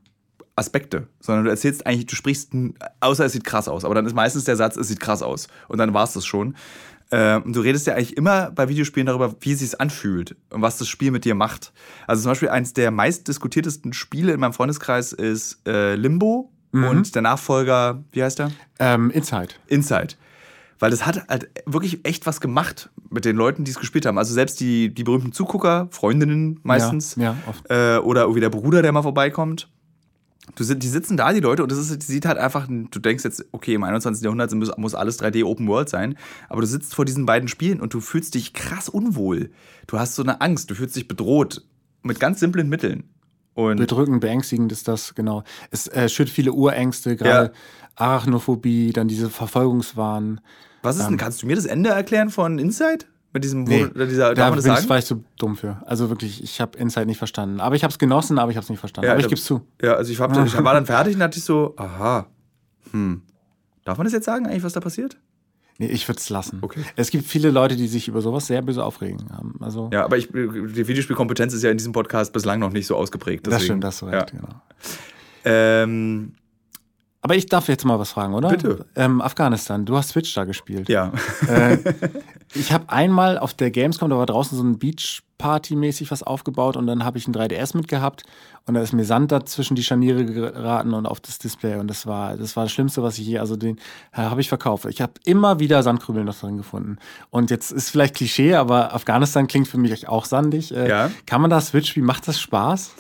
Aspekte, sondern du erzählst eigentlich, du sprichst, außer es sieht krass aus, aber dann ist meistens der Satz, es sieht krass aus und dann war es das schon. Äh, und du redest ja eigentlich immer bei Videospielen darüber, wie es sich anfühlt und was das Spiel mit dir macht. Also zum Beispiel eines der meistdiskutiertesten Spiele in meinem Freundeskreis ist äh, Limbo mhm. und der Nachfolger, wie heißt der? Ähm, Inside. Inside. Weil das hat halt wirklich echt was gemacht mit den Leuten, die es gespielt haben. Also selbst die, die berühmten Zugucker, Freundinnen meistens, ja, ja, äh, oder irgendwie der Bruder, der mal vorbeikommt. Du, die sitzen da, die Leute, und das ist, sieht halt einfach, du denkst jetzt, okay, im 21. Jahrhundert muss, muss alles 3D Open World sein, aber du sitzt vor diesen beiden Spielen und du fühlst dich krass unwohl. Du hast so eine Angst, du fühlst dich bedroht mit ganz simplen Mitteln. Und Bedrückend, beängstigend ist das, genau. Es äh, schürt viele Urängste, gerade ja. Arachnophobie, dann diese Verfolgungswahn. Was ist denn, ähm, kannst du mir das Ende erklären von Inside? Mit diesem, nee, wo, dieser, da bin ich, war ich zu dumm für. Also wirklich, ich habe Inside nicht verstanden. Aber ich habe es genossen, aber ich habe es nicht verstanden. Ja, aber ich gebe es zu. Ja, also ich, hab, ich war dann fertig und dachte ich so, aha, hm. Darf man das jetzt sagen, eigentlich, was da passiert? Nee, ich würde es lassen. Okay. Es gibt viele Leute, die sich über sowas sehr böse aufregen. Also ja, aber ich, die Videospielkompetenz ist ja in diesem Podcast bislang noch nicht so ausgeprägt. Deswegen. Das stimmt, das ist recht, ja. genau. Ähm, aber ich darf jetzt mal was fragen, oder? Bitte. Ähm, Afghanistan, du hast Switch da gespielt. Ja. Äh, ich habe einmal auf der Gamescom, da war draußen so ein Beach-Party-mäßig was aufgebaut und dann habe ich ein 3DS mitgehabt und da ist mir Sand da zwischen die Scharniere geraten und auf das Display und das war das, war das Schlimmste, was ich je, also den äh, habe ich verkauft. Ich habe immer wieder Sandkrübeln noch drin gefunden. Und jetzt ist vielleicht Klischee, aber Afghanistan klingt für mich auch sandig. Äh, ja. Kann man da Switch, wie macht das Spaß?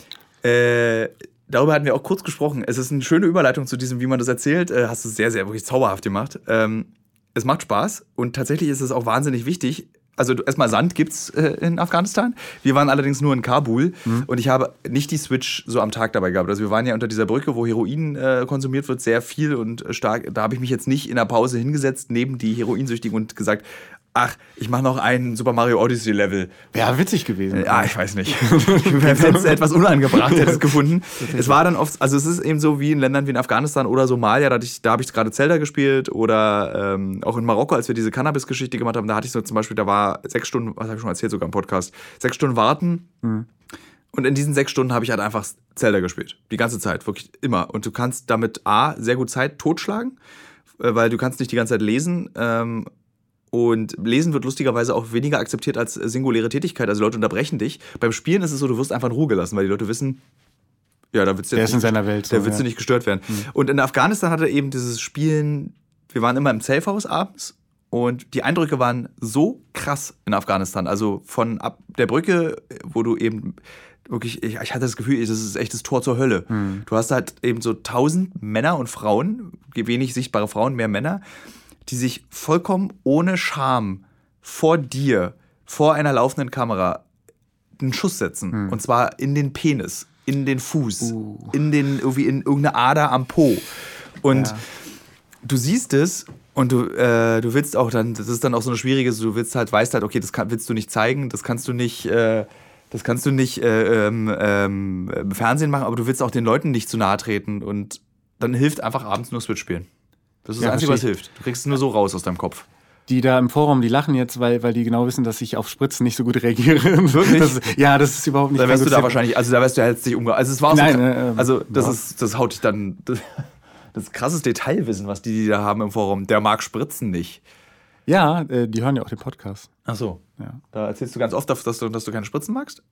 Äh darüber hatten wir auch kurz gesprochen. Es ist eine schöne Überleitung zu diesem, wie man das erzählt. Äh, hast du sehr, sehr wirklich zauberhaft gemacht. Ähm, es macht Spaß und tatsächlich ist es auch wahnsinnig wichtig. Also erstmal Sand gibt's äh, in Afghanistan. Wir waren allerdings nur in Kabul mhm. und ich habe nicht die Switch so am Tag dabei gehabt. Also wir waren ja unter dieser Brücke, wo Heroin äh, konsumiert wird, sehr viel und stark. Da habe ich mich jetzt nicht in der Pause hingesetzt neben die Heroinsüchtigen und gesagt, ach, ich mache noch ein Super Mario Odyssey Level. Wäre witzig gewesen. Ja, ich weiß nicht. ich hätte es etwas unangebracht hätte es gefunden. Es war dann oft, also es ist eben so wie in Ländern wie in Afghanistan oder Somalia, da, da habe ich gerade Zelda gespielt oder ähm, auch in Marokko, als wir diese Cannabis-Geschichte gemacht haben, da hatte ich so zum Beispiel, da war sechs Stunden, was habe ich schon erzählt sogar im Podcast, sechs Stunden warten. Mhm. Und in diesen sechs Stunden habe ich halt einfach Zelda gespielt. Die ganze Zeit, wirklich immer. Und du kannst damit A, sehr gut Zeit totschlagen, äh, weil du kannst nicht die ganze Zeit lesen ähm, und Lesen wird lustigerweise auch weniger akzeptiert als singuläre Tätigkeit. Also Leute unterbrechen dich. Beim Spielen ist es so, du wirst einfach in Ruhe gelassen, weil die Leute wissen, ja, da wird's jetzt. Der ist in seiner Welt. So, willst ja. du nicht gestört werden. Mhm. Und in Afghanistan hatte eben dieses Spielen, wir waren immer im Safehouse abends und die Eindrücke waren so krass in Afghanistan. Also von ab der Brücke, wo du eben wirklich, ich, ich hatte das Gefühl, das ist echt das Tor zur Hölle. Mhm. Du hast halt eben so tausend Männer und Frauen, wenig sichtbare Frauen, mehr Männer die sich vollkommen ohne Scham vor dir, vor einer laufenden Kamera, einen Schuss setzen. Hm. Und zwar in den Penis, in den Fuß, uh. in den, irgendwie in irgendeine Ader am Po. Und ja. du siehst es und du, äh, du willst auch dann, das ist dann auch so eine schwierige, du willst halt, weißt halt, okay, das kann, willst du nicht zeigen, das kannst du nicht, äh, das kannst du nicht äh, ähm, ähm, im Fernsehen machen, aber du willst auch den Leuten nicht zu nahe treten und dann hilft einfach abends nur Switch spielen. Das ist ja, das Einzige, was hilft. Du kriegst es nur so raus aus deinem Kopf. Die da im Forum, die lachen jetzt, weil, weil die genau wissen, dass ich auf Spritzen nicht so gut reagiere. Wirklich? Das, ja, das ist überhaupt nicht Da wärst du da wahrscheinlich, also da wärst du jetzt nicht umge... Also es war Nein, so, äh, also das ja. ist, das haut dich dann, das, das krasses Detailwissen, was die, die da haben im Forum. Der mag Spritzen nicht. Ja, äh, die hören ja auch den Podcast. Ach so. Ja. Da erzählst du ganz oft, dass du, dass du keine Spritzen magst?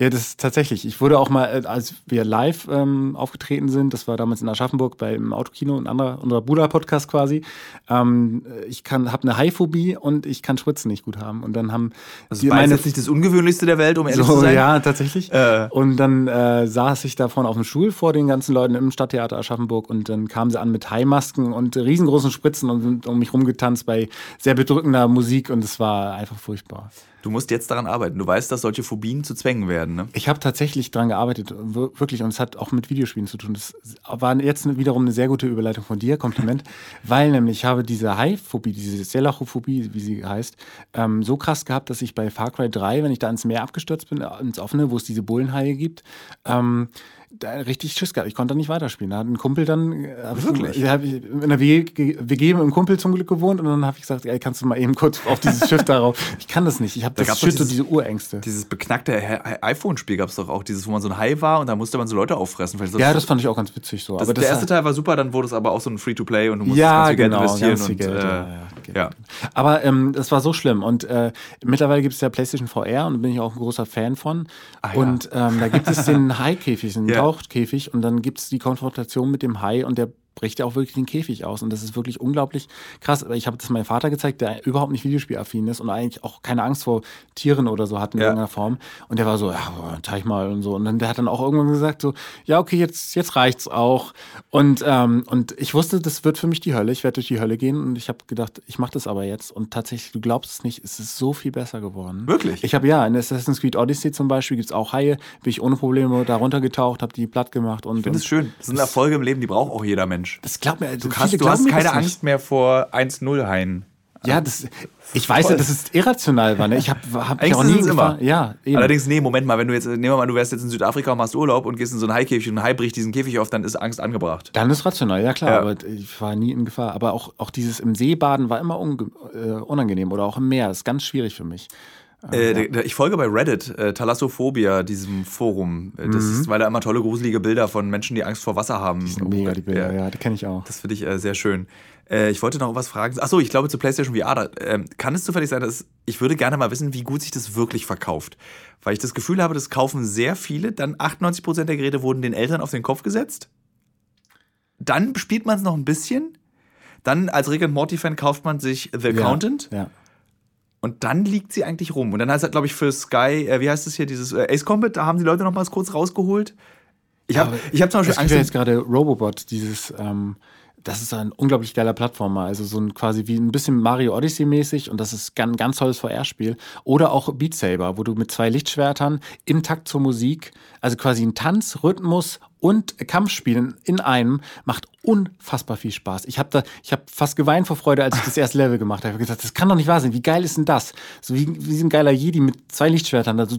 Ja, das ist tatsächlich. Ich wurde auch mal, äh, als wir live ähm, aufgetreten sind, das war damals in Aschaffenburg beim Autokino, ein anderer, unser Buddha-Podcast quasi. Ähm, ich kann, habe eine Haiphobie und ich kann Spritzen nicht gut haben. Und dann haben also die meine jetzt nicht das Ungewöhnlichste der Welt, um ehrlich so, zu sein. Ja, tatsächlich. Äh. Und dann äh, saß ich da vorne auf dem Stuhl vor den ganzen Leuten im Stadttheater Aschaffenburg und dann kamen sie an mit Haimasken und riesengroßen Spritzen und sind um mich rumgetanzt bei sehr bedrückender Musik und es war einfach furchtbar. Du musst jetzt daran arbeiten. Du weißt, dass solche Phobien zu Zwängen werden. Ne? Ich habe tatsächlich daran gearbeitet, wirklich. Und es hat auch mit Videospielen zu tun. Das war jetzt wiederum eine sehr gute Überleitung von dir, Kompliment. weil nämlich ich habe diese Hai-Phobie, diese Selachophobie, wie sie heißt, ähm, so krass gehabt, dass ich bei Far Cry 3, wenn ich da ins Meer abgestürzt bin, ins Offene, wo es diese Bullenhaie gibt, ähm, da richtig Schiss gehabt. Ich konnte da nicht weiterspielen. Da hat ein Kumpel dann. äh, Wirklich? Ich, hab ich in einer WG, WG mit einem Kumpel zum Glück gewohnt und dann habe ich gesagt, ey, kannst du mal eben kurz auf dieses Schiff darauf. Ich kann das nicht. Ich habe das gab's doch Shit und diese Urängste. Dieses beknackte iPhone-Spiel gab es doch auch, dieses, wo man so ein Hai war und da musste man so Leute auffressen. So- ja, das fand ich auch ganz witzig so. das, aber das der erste Teil war super, dann wurde es aber auch so ein Free-to-Play und du musst ja, ganz genau, investieren. ganz und, Geld, äh, ja, ja, Geld. ja. Aber ähm, das war so schlimm. Und äh, mittlerweile gibt es ja PlayStation VR und da bin ich auch ein großer Fan von. Ja. Und ähm, da gibt es den Hai-Käfig, den Ja. Tauchkäfig. Und dann gibt es die Konfrontation mit dem Hai und der bricht ja auch wirklich den Käfig aus. Und das ist wirklich unglaublich krass. Ich habe das meinem Vater gezeigt, der überhaupt nicht Videospielaffin ist und eigentlich auch keine Angst vor Tieren oder so hat in Ja. irgendeiner Form. Und der war so, ja, zeig mal und so. Und dann der hat dann auch irgendwann gesagt, so, ja, okay, jetzt, jetzt reicht's auch. Und, ähm, und ich wusste, das wird für mich die Hölle. Ich werde durch die Hölle gehen. Und ich habe gedacht, ich mache das aber jetzt. Und tatsächlich, du glaubst es nicht, es ist so viel besser geworden. Wirklich? Ich habe ja, in Assassin's Creed Odyssey zum Beispiel gibt's auch Haie. Bin ich ohne Probleme da runtergetaucht, habe die platt gemacht. Und, Ich finde es schön. Das sind Erfolge im Leben, die braucht auch jeder Mensch. Das glaubt mir, Du hast, du hast keine Angst mehr vor 1-0-Haien. Ja, das, ich weiß ja, dass es irrational war. Ne? Ich habe hab Ängste auch nie immer. Ja, eben. Allerdings, nee, Moment mal, wenn du jetzt, nehmen wir mal, du wärst jetzt in Südafrika und machst Urlaub und gehst in so einen Haikäfig und ein Hai bricht diesen Käfig auf, dann ist Angst angebracht. Dann ist rational, ja klar, Ja. aber ich war nie in Gefahr. Aber auch, auch dieses im See baden war immer äh, unangenehm oder auch im Meer. Das ist ganz schwierig für mich. Äh, der- der- ich folge bei Reddit, äh, Thalassophobia, diesem Forum. Äh, Das ist, weil da immer tolle, gruselige Bilder von Menschen, die Angst vor Wasser haben. Mhm. Mega die Bilder, Ja. ja, die kenne ich auch. Das finde ich äh, sehr schön. Äh, ich wollte noch was fragen. Achso, ich glaube zu PlayStation VR. Da, ähm, kann es zufällig sein, dass ich würde gerne mal wissen, wie gut sich das wirklich verkauft? Weil ich das Gefühl habe, das kaufen sehr viele. Dann 98% der Geräte wurden den Eltern auf den Kopf gesetzt. Dann spielt man es noch ein bisschen. Dann als Rick and Morty-Fan kauft man sich The Accountant. Ja. Und dann liegt sie eigentlich rum. Und dann heißt es, glaube ich, für Sky, äh, wie heißt es hier, dieses äh, Ace Combat, da haben die Leute noch mal kurz rausgeholt. Ich habe ich hab zum Beispiel Angst. ja jetzt gerade Robobot, dieses, ähm, das ist ein unglaublich geiler Plattformer. Also so ein quasi wie ein bisschen Mario Odyssey mäßig und das ist ein ganz tolles VR-Spiel. Oder auch Beat Saber, wo du mit zwei Lichtschwertern im Takt zur Musik, also quasi ein Tanz, Rhythmus und Kampfspielen in einem, macht unfassbar viel Spaß. Ich habe da, ich habe fast geweint vor Freude, als ich das erste Level gemacht habe. Ich habe gesagt, das kann doch nicht wahr sein. Wie geil ist denn das? So wie, wie so ein geiler Jedi mit zwei Lichtschwertern, da so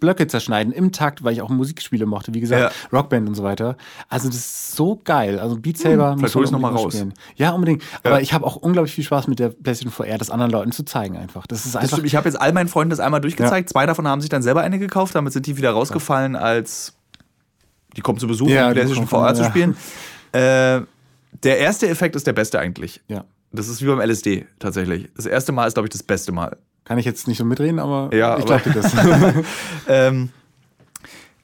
Blöcke zerschneiden im Takt, weil ich auch Musikspiele mochte, wie gesagt, Rockband und so weiter. Also das ist so geil. Also Beat Saber Hm, muss man noch mal raus. spielen. Ja, unbedingt. Aber ich habe auch unglaublich viel Spaß mit der PlayStation VR, das anderen Leuten zu zeigen einfach. Das ist Das einfach. stimmt, ich habe jetzt all meinen Freunden das einmal durchgezeigt. Zwei davon haben sich dann selber eine gekauft. Damit sind die wieder rausgefallen, als die kommen zu Besuch, Ja, um kommen, VR zu ja. spielen. Äh, der erste Effekt ist der beste eigentlich. ja. Das ist wie beim LSD tatsächlich. Das erste Mal ist, glaube ich, das beste Mal. Kann ich jetzt nicht so mitreden, aber Ja, ich glaube dir das. Ähm,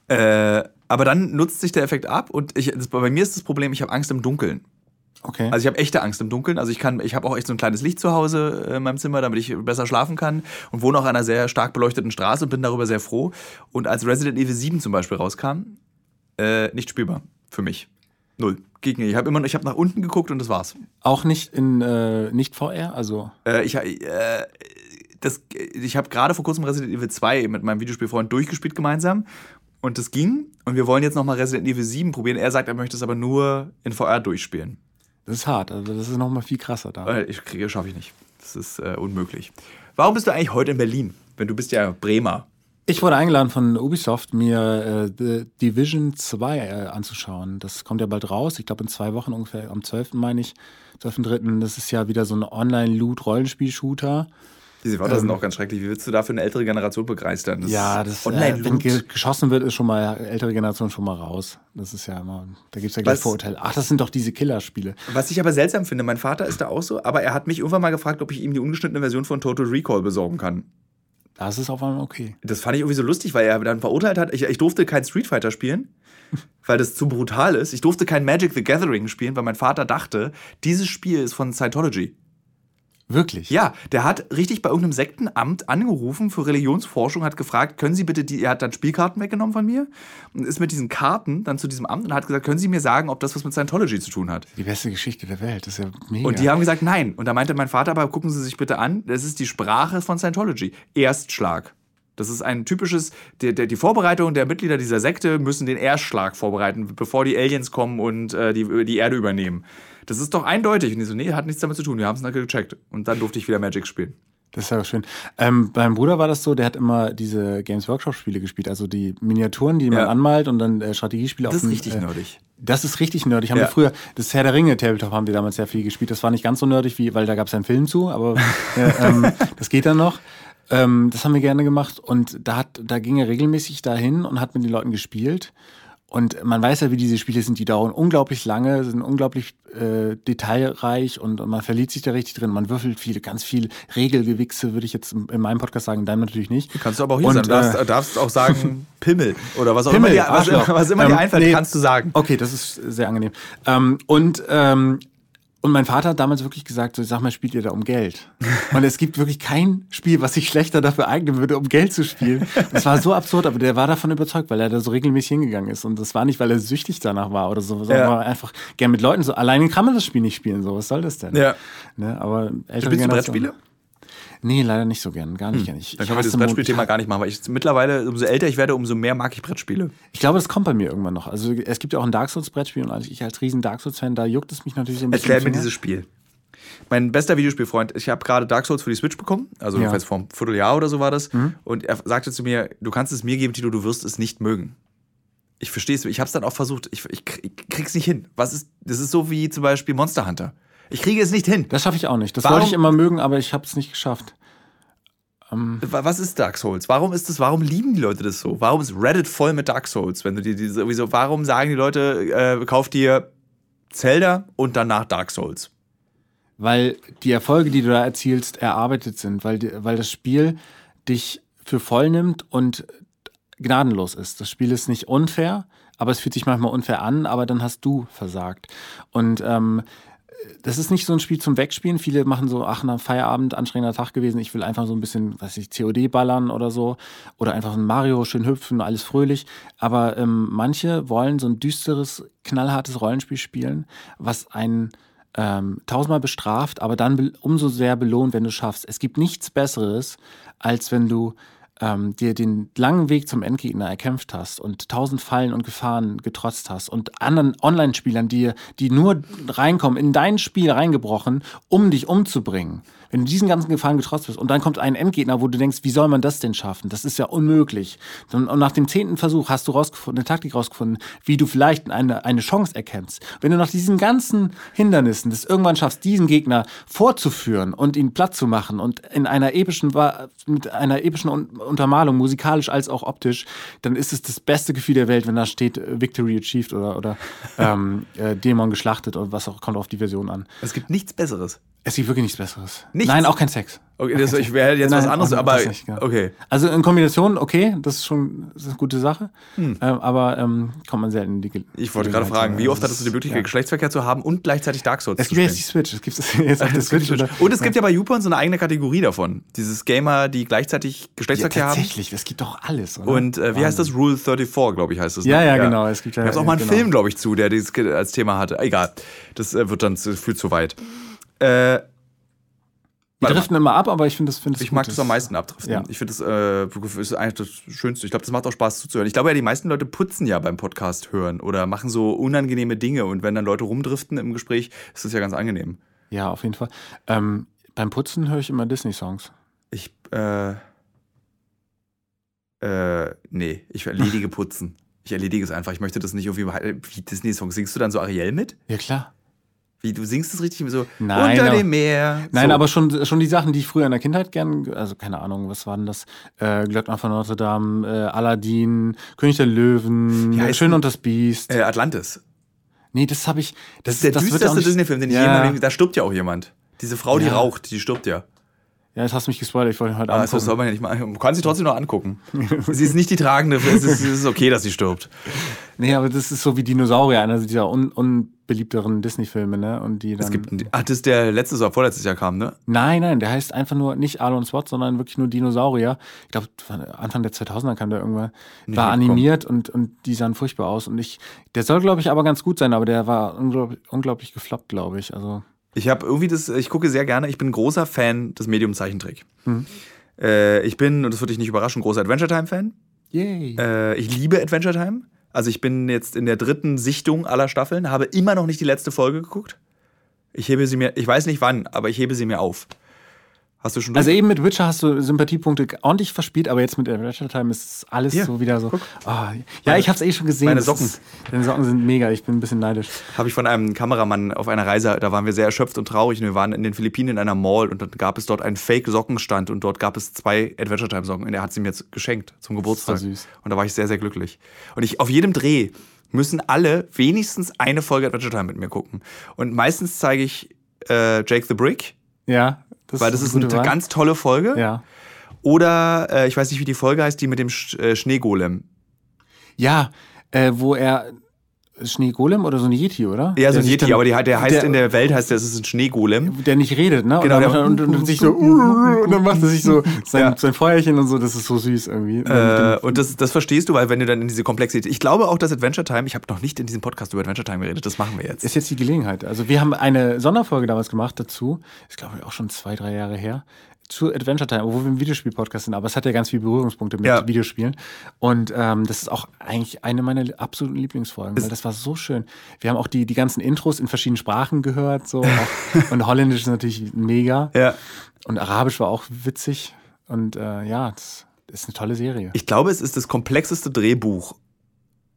äh, aber dann nutzt sich der Effekt ab und ich, das, bei mir ist das Problem, ich habe Angst im Dunkeln. Okay. Also ich habe echte Angst im Dunkeln. Also ich kann, ich habe auch echt so ein kleines Licht zu Hause äh, in meinem Zimmer, damit ich besser schlafen kann und wohne auch an einer sehr stark beleuchteten Straße und bin darüber sehr froh. Und als Resident Evil 7 zum Beispiel rauskam, äh, nicht spielbar für mich. Null. Ging nicht. Ich habe immer, noch- ich habe nach unten geguckt und das war's. auch nicht in äh, nicht VR, also Äh, ich äh, das, ich habe gerade vor kurzem Resident Evil 2 mit meinem Videospielfreund durchgespielt gemeinsam und das ging. Und wir wollen jetzt nochmal Resident Evil 7 probieren. Er sagt, er möchte es aber nur in VR durchspielen. Das ist hart. Also das ist noch mal viel krasser da. Äh, Ich kriege, schaffe ich nicht. Das ist äh, unmöglich. Warum bist du eigentlich heute in Berlin? Wenn du bist ja Bremer. Ich wurde eingeladen von Ubisoft, mir äh, The Division 2 äh, anzuschauen. Das kommt ja bald raus. Ich glaube in zwei Wochen ungefähr, am 12. meine ich, 12.3. Das ist ja wieder so ein Online-Loot-Rollenspiel-Shooter. Diese Wörter sind auch ganz schrecklich. Wie willst du da für eine ältere Generation begeistern? Das Ja, das, äh, wenn Online-Loot. ge geschossen wird, ist schon mal ältere Generation schon mal raus. Das ist ja immer, da gibt es ja gleich Vorurteile. Ach, das sind doch diese Killerspiele. Was ich aber seltsam finde, mein Vater ist da auch so, aber er hat mich irgendwann mal gefragt, ob ich ihm die ungeschnittene Version von Total Recall besorgen kann. Das ist auf einmal okay. Das fand ich irgendwie so lustig, weil er dann verurteilt hat. Ich, ich durfte kein Street Fighter spielen, weil das zu brutal ist. Ich durfte kein Magic the Gathering spielen, weil mein Vater dachte, dieses Spiel ist von Scientology. Wirklich? Ja, der hat richtig bei irgendeinem Sektenamt angerufen für Religionsforschung, hat gefragt, können Sie bitte die, er hat dann Spielkarten weggenommen von mir und ist mit diesen Karten dann zu diesem Amt und hat gesagt, können Sie mir sagen, ob das was mit Scientology zu tun hat? Die beste Geschichte der Welt. Das ist ja mega. Und die haben gesagt, nein. Und da meinte mein Vater, aber gucken Sie sich bitte an, das ist die Sprache von Scientology. Erstschlag. Das ist ein typisches, der, die Vorbereitung der Mitglieder dieser Sekte müssen den Erstschlag vorbereiten, bevor die Aliens kommen und äh, die, die Erde übernehmen. Das ist doch eindeutig. Und die so, nee, hat nichts damit zu tun. Wir haben es dann gecheckt. Und dann durfte ich wieder Magic spielen. Das ist ja schön. Ähm, beim Bruder war das so, der hat immer diese Games Workshop-Spiele gespielt, also die Miniaturen, die man Ja. anmalt und dann äh, Strategiespiele Das auf ist dem, richtig äh, nerdig. Das ist richtig nerdig. Haben Ja. wir früher, das Herr der Ringe Tabletop haben wir damals sehr viel gespielt. Das war nicht ganz so nerdig, wie, weil da gab es einen Film zu, aber äh, ähm, das geht dann noch. Ähm, das haben wir gerne gemacht und da hat, da ging er regelmäßig dahin und hat mit den Leuten gespielt. Und man weiß ja, wie diese Spiele sind, die dauern unglaublich lange, sind unglaublich äh, detailreich und, und man verliert sich da richtig drin. Man würfelt viele, ganz viel Regelgewichse, würde ich jetzt in in meinem Podcast sagen, deinem natürlich nicht. Kannst du aber auch hier Und, sagen. Du darfst, äh, darfst auch sagen Pimmel oder was auch Pimmel, immer dir, was, was immer dir Ähm, einfällt, nee. kannst du sagen. Okay, das ist sehr angenehm. Ähm, und, ähm, und mein Vater hat damals wirklich gesagt, so, sag mal, spielt ihr da um Geld? Und es gibt wirklich kein Spiel, was sich schlechter dafür eignen würde, um Geld zu spielen. Das war so absurd, aber der war davon überzeugt, weil er da so regelmäßig hingegangen ist. Und das war nicht, weil er süchtig danach war oder so, sondern Ja. war einfach gern mit Leuten so. Alleine kann man das Spiel nicht spielen, so. Was soll das denn? Ja. Ne, aber ältere Spielst du Brettspiele? Nee, leider nicht so gern. Gar nicht gern. Ich, Hm. Dann ich können wir das Brettspielthema gar nicht machen, weil ich mittlerweile, umso älter ich werde, umso mehr mag ich Brettspiele. Ich glaube, das kommt bei mir irgendwann noch. Also es gibt ja auch ein Dark Souls Brettspiel und als ich als riesen Dark Souls Fan, da juckt es mich natürlich so ein bisschen. Erklär mir dieses Spiel. Mein bester Videospielfreund, ich habe gerade Dark Souls für die Switch bekommen, also Ja. jedenfalls vor einem Vierteljahr oder so war das. Und er sagte zu mir, du kannst es mir geben, Tito, du wirst es nicht mögen. Ich verstehe es, ich habe es dann auch versucht, ich, ich, krieg- ich krieg's nicht hin. Was ist, das ist so wie zum Beispiel Monster Hunter. Ich kriege es nicht hin. Das schaffe ich auch nicht. Das Warum- wollte ich immer mögen, aber ich habe es nicht geschafft. Wa- Was ist Dark Souls? Warum ist das, warum lieben die Leute das so? Warum ist Reddit voll mit Dark Souls? Wenn du dir diese, sowieso, warum sagen die Leute, äh, kauf dir Zelda und danach Dark Souls? Weil die Erfolge, die du da erzielst, erarbeitet sind, weil, die, weil das Spiel dich für voll nimmt und gnadenlos ist. Das Spiel ist nicht unfair, aber es fühlt sich manchmal unfair an, aber dann hast du versagt. Und ähm, das ist nicht so ein Spiel zum Wegspielen. Viele machen so, ach, nach Feierabend, anstrengender Tag gewesen, ich will einfach so ein bisschen, weiß ich, COD ballern oder so. Oder einfach ein Mario, schön hüpfen, alles fröhlich. Aber ähm, manche wollen so ein düsteres, knallhartes Rollenspiel spielen, was einen ähm, tausendmal bestraft, aber dann umso sehr belohnt, wenn du schaffst. Es gibt nichts Besseres, als wenn du ähm, dir den langen Weg zum Endgegner erkämpft hast und tausend Fallen und Gefahren getrotzt hast und anderen Online-Spielern, die, die nur reinkommen, in dein Spiel reingebrochen, um dich umzubringen. Wenn du diesen ganzen Gefahren getrotzt bist und dann kommt ein Endgegner, wo du denkst, wie soll man das denn schaffen? Das ist ja unmöglich. Und nach dem zehnten Versuch hast du rausgefunden, eine Taktik rausgefunden, wie du vielleicht eine, eine Chance erkennst. Wenn du nach diesen ganzen Hindernissen das irgendwann schaffst, diesen Gegner vorzuführen und ihn platt zu machen und in einer epischen, mit einer epischen Un- Untermalung, musikalisch als auch optisch, dann ist es das beste Gefühl der Welt, wenn da steht äh, Victory achieved oder, oder ähm, äh, Dämon geschlachtet oder was auch, kommt auf die Version an. Es gibt nichts Besseres. Es gibt wirklich nichts Besseres. Nichts? Nein, auch kein Sex. Okay, das, ich wäre jetzt was Nein, anderes, auch aber das nicht, genau. okay. Also in Kombination, okay, das ist schon das ist eine gute Sache, Hm. ähm, aber ähm, kommt man selten in die Ge Ich wollte gerade fragen, wie oft hattest du die Möglichkeit, Ja. Geschlechtsverkehr zu haben und gleichzeitig Dark Souls Es zu gibt ja jetzt spielen? die Switch, es gibt es jetzt auf der Es gibt Switch. oder- Und es gibt ja bei YouPorn so eine eigene Kategorie davon. Dieses Gamer, die gleichzeitig ja, Geschlechtsverkehr haben. tatsächlich, es gibt doch alles. Oder? Und äh, wie heißt das? Rule 34, glaube ich, heißt das. ne? Ja, ja, genau, es gibt ja- gab's auch mal einen genau. Film, glaube ich, zu, der dieses ge- als Thema hatte. Egal. Das äh, wird dann zu, viel zu weit. Äh, Die driften immer ab, aber ich finde das, finde ich mag das am meisten abdriften. Ja. Ich finde das äh, ist eigentlich das Schönste. Ich glaube, das macht auch Spaß zuzuhören. Ich glaube ja, die meisten Leute putzen ja beim Podcast hören oder machen so unangenehme Dinge. Und wenn dann Leute rumdriften im Gespräch, ist das ja ganz angenehm. Ja, auf jeden Fall. Ähm, beim Putzen höre ich immer Disney-Songs. Ich, äh, äh, nee, ich erledige Putzen. Ich erledige es einfach. Ich möchte das nicht irgendwie wie Disney-Songs. Singst du dann so Ariel mit? Ja, klar. Wie, du singst es richtig so Nein, unter aber- dem Meer. Nein, so. aber schon, schon die Sachen, die ich früher in der Kindheit gern, also keine Ahnung, was waren das? Äh, Glöckner von Notre Dame, äh, Aladdin, König der Löwen, heißt Schön und das Biest. Äh, Atlantis. nee, das habe ich. Das ist der auch düsterste Disney-Film, den ich ja, jemals. Da stirbt ja auch jemand. Diese Frau, die Ja. raucht, die stirbt ja. Ja, jetzt hast du mich gespoilert, ich wollte ihn heute Ah, Abend das soll man ja nicht mal. Man kann sie trotzdem noch angucken. sie ist nicht die tragende. Es ist, es ist okay, dass sie stirbt. Nee, aber das ist so wie Dinosaurier, einer dieser un unbeliebteren Disney-Filme, ne? Und die dann. Es gibt einen, ach, das ist der letztes oder vorletztes Jahr kam, ne? Nein, nein, der heißt einfach nur nicht Alon Swat, sondern wirklich nur Dinosaurier. Ich glaube, Anfang der 2000er kam der irgendwann. Nicht war animiert und, und die sahen furchtbar aus. Und ich, der soll, glaube ich, aber ganz gut sein, aber der war unglaublich, unglaublich gefloppt, glaube ich. Also, Ich habe irgendwie das, ich gucke sehr gerne, ich bin ein großer Fan des Medium Zeichentrick. Mhm. Äh, ich bin, und das würde dich nicht überraschen, großer Adventure Time-Fan. yay. Äh, ich liebe Adventure Time. Also ich bin jetzt in der dritten Sichtung aller Staffeln, habe immer noch nicht die letzte Folge geguckt. Ich hebe sie mir, ich weiß nicht wann, aber ich hebe sie mir auf. Hast du schon Also eben mit Witcher hast du Sympathiepunkte ordentlich verspielt, aber jetzt mit Adventure Time ist alles Hier, so wieder so. Ah, ja, ich habe es eh schon gesehen. meine Das Socken. Ist, deine Socken sind mega. Ich bin ein bisschen neidisch. Habe ich von einem Kameramann auf einer Reise, da waren wir sehr erschöpft und traurig und wir waren in den Philippinen in einer Mall und dann gab es dort einen Fake-Sockenstand und dort gab es zwei Adventure Time Socken und er hat sie mir jetzt geschenkt zum Geburtstag. voll süß. Und da war ich sehr, sehr glücklich. Und ich auf jedem Dreh müssen alle wenigstens eine Folge Adventure Time mit mir gucken. Und meistens zeige ich äh, Jake the Brick, Ja, weil das ist eine Wahl. ganz tolle Folge. Ja. Oder äh, ich weiß nicht, wie die Folge heißt, die mit dem Sch äh, Schneegolem. Ja, äh, wo er. Schneegolem oder so ein Yeti, oder? Ja, so ein Yeti, aber die, der heißt der, in der Welt heißt der, es ist ein Schneegolem. Der nicht redet, ne? Genau, und, dann, und, und, und sich so. Und dann macht er sich so sein, Ja. sein Feuerchen und so. Das ist so süß irgendwie. Und Äh, und das, das verstehst du, weil wenn du dann in diese Komplexität. Ich glaube auch, dass Adventure Time, ich habe noch nicht in diesem Podcast über Adventure Time geredet, das machen wir jetzt. ist jetzt die Gelegenheit. Also wir haben eine Sonderfolge damals gemacht dazu. Ist glaube ich auch schon zwei, drei Jahre her. Zu Adventure Time, wo wir im Videospiel-Podcast sind, aber es hat ja ganz viele Berührungspunkte mit Ja. Videospielen. Und ähm, das ist auch eigentlich eine meiner absoluten Lieblingsfolgen, weil das war so schön. Wir haben auch die, die ganzen Intros in verschiedenen Sprachen gehört. So. Und Holländisch ist natürlich mega. Ja. Und Arabisch war auch witzig. Und äh, ja, das ist eine tolle Serie. Ich glaube, es ist das komplexeste Drehbuch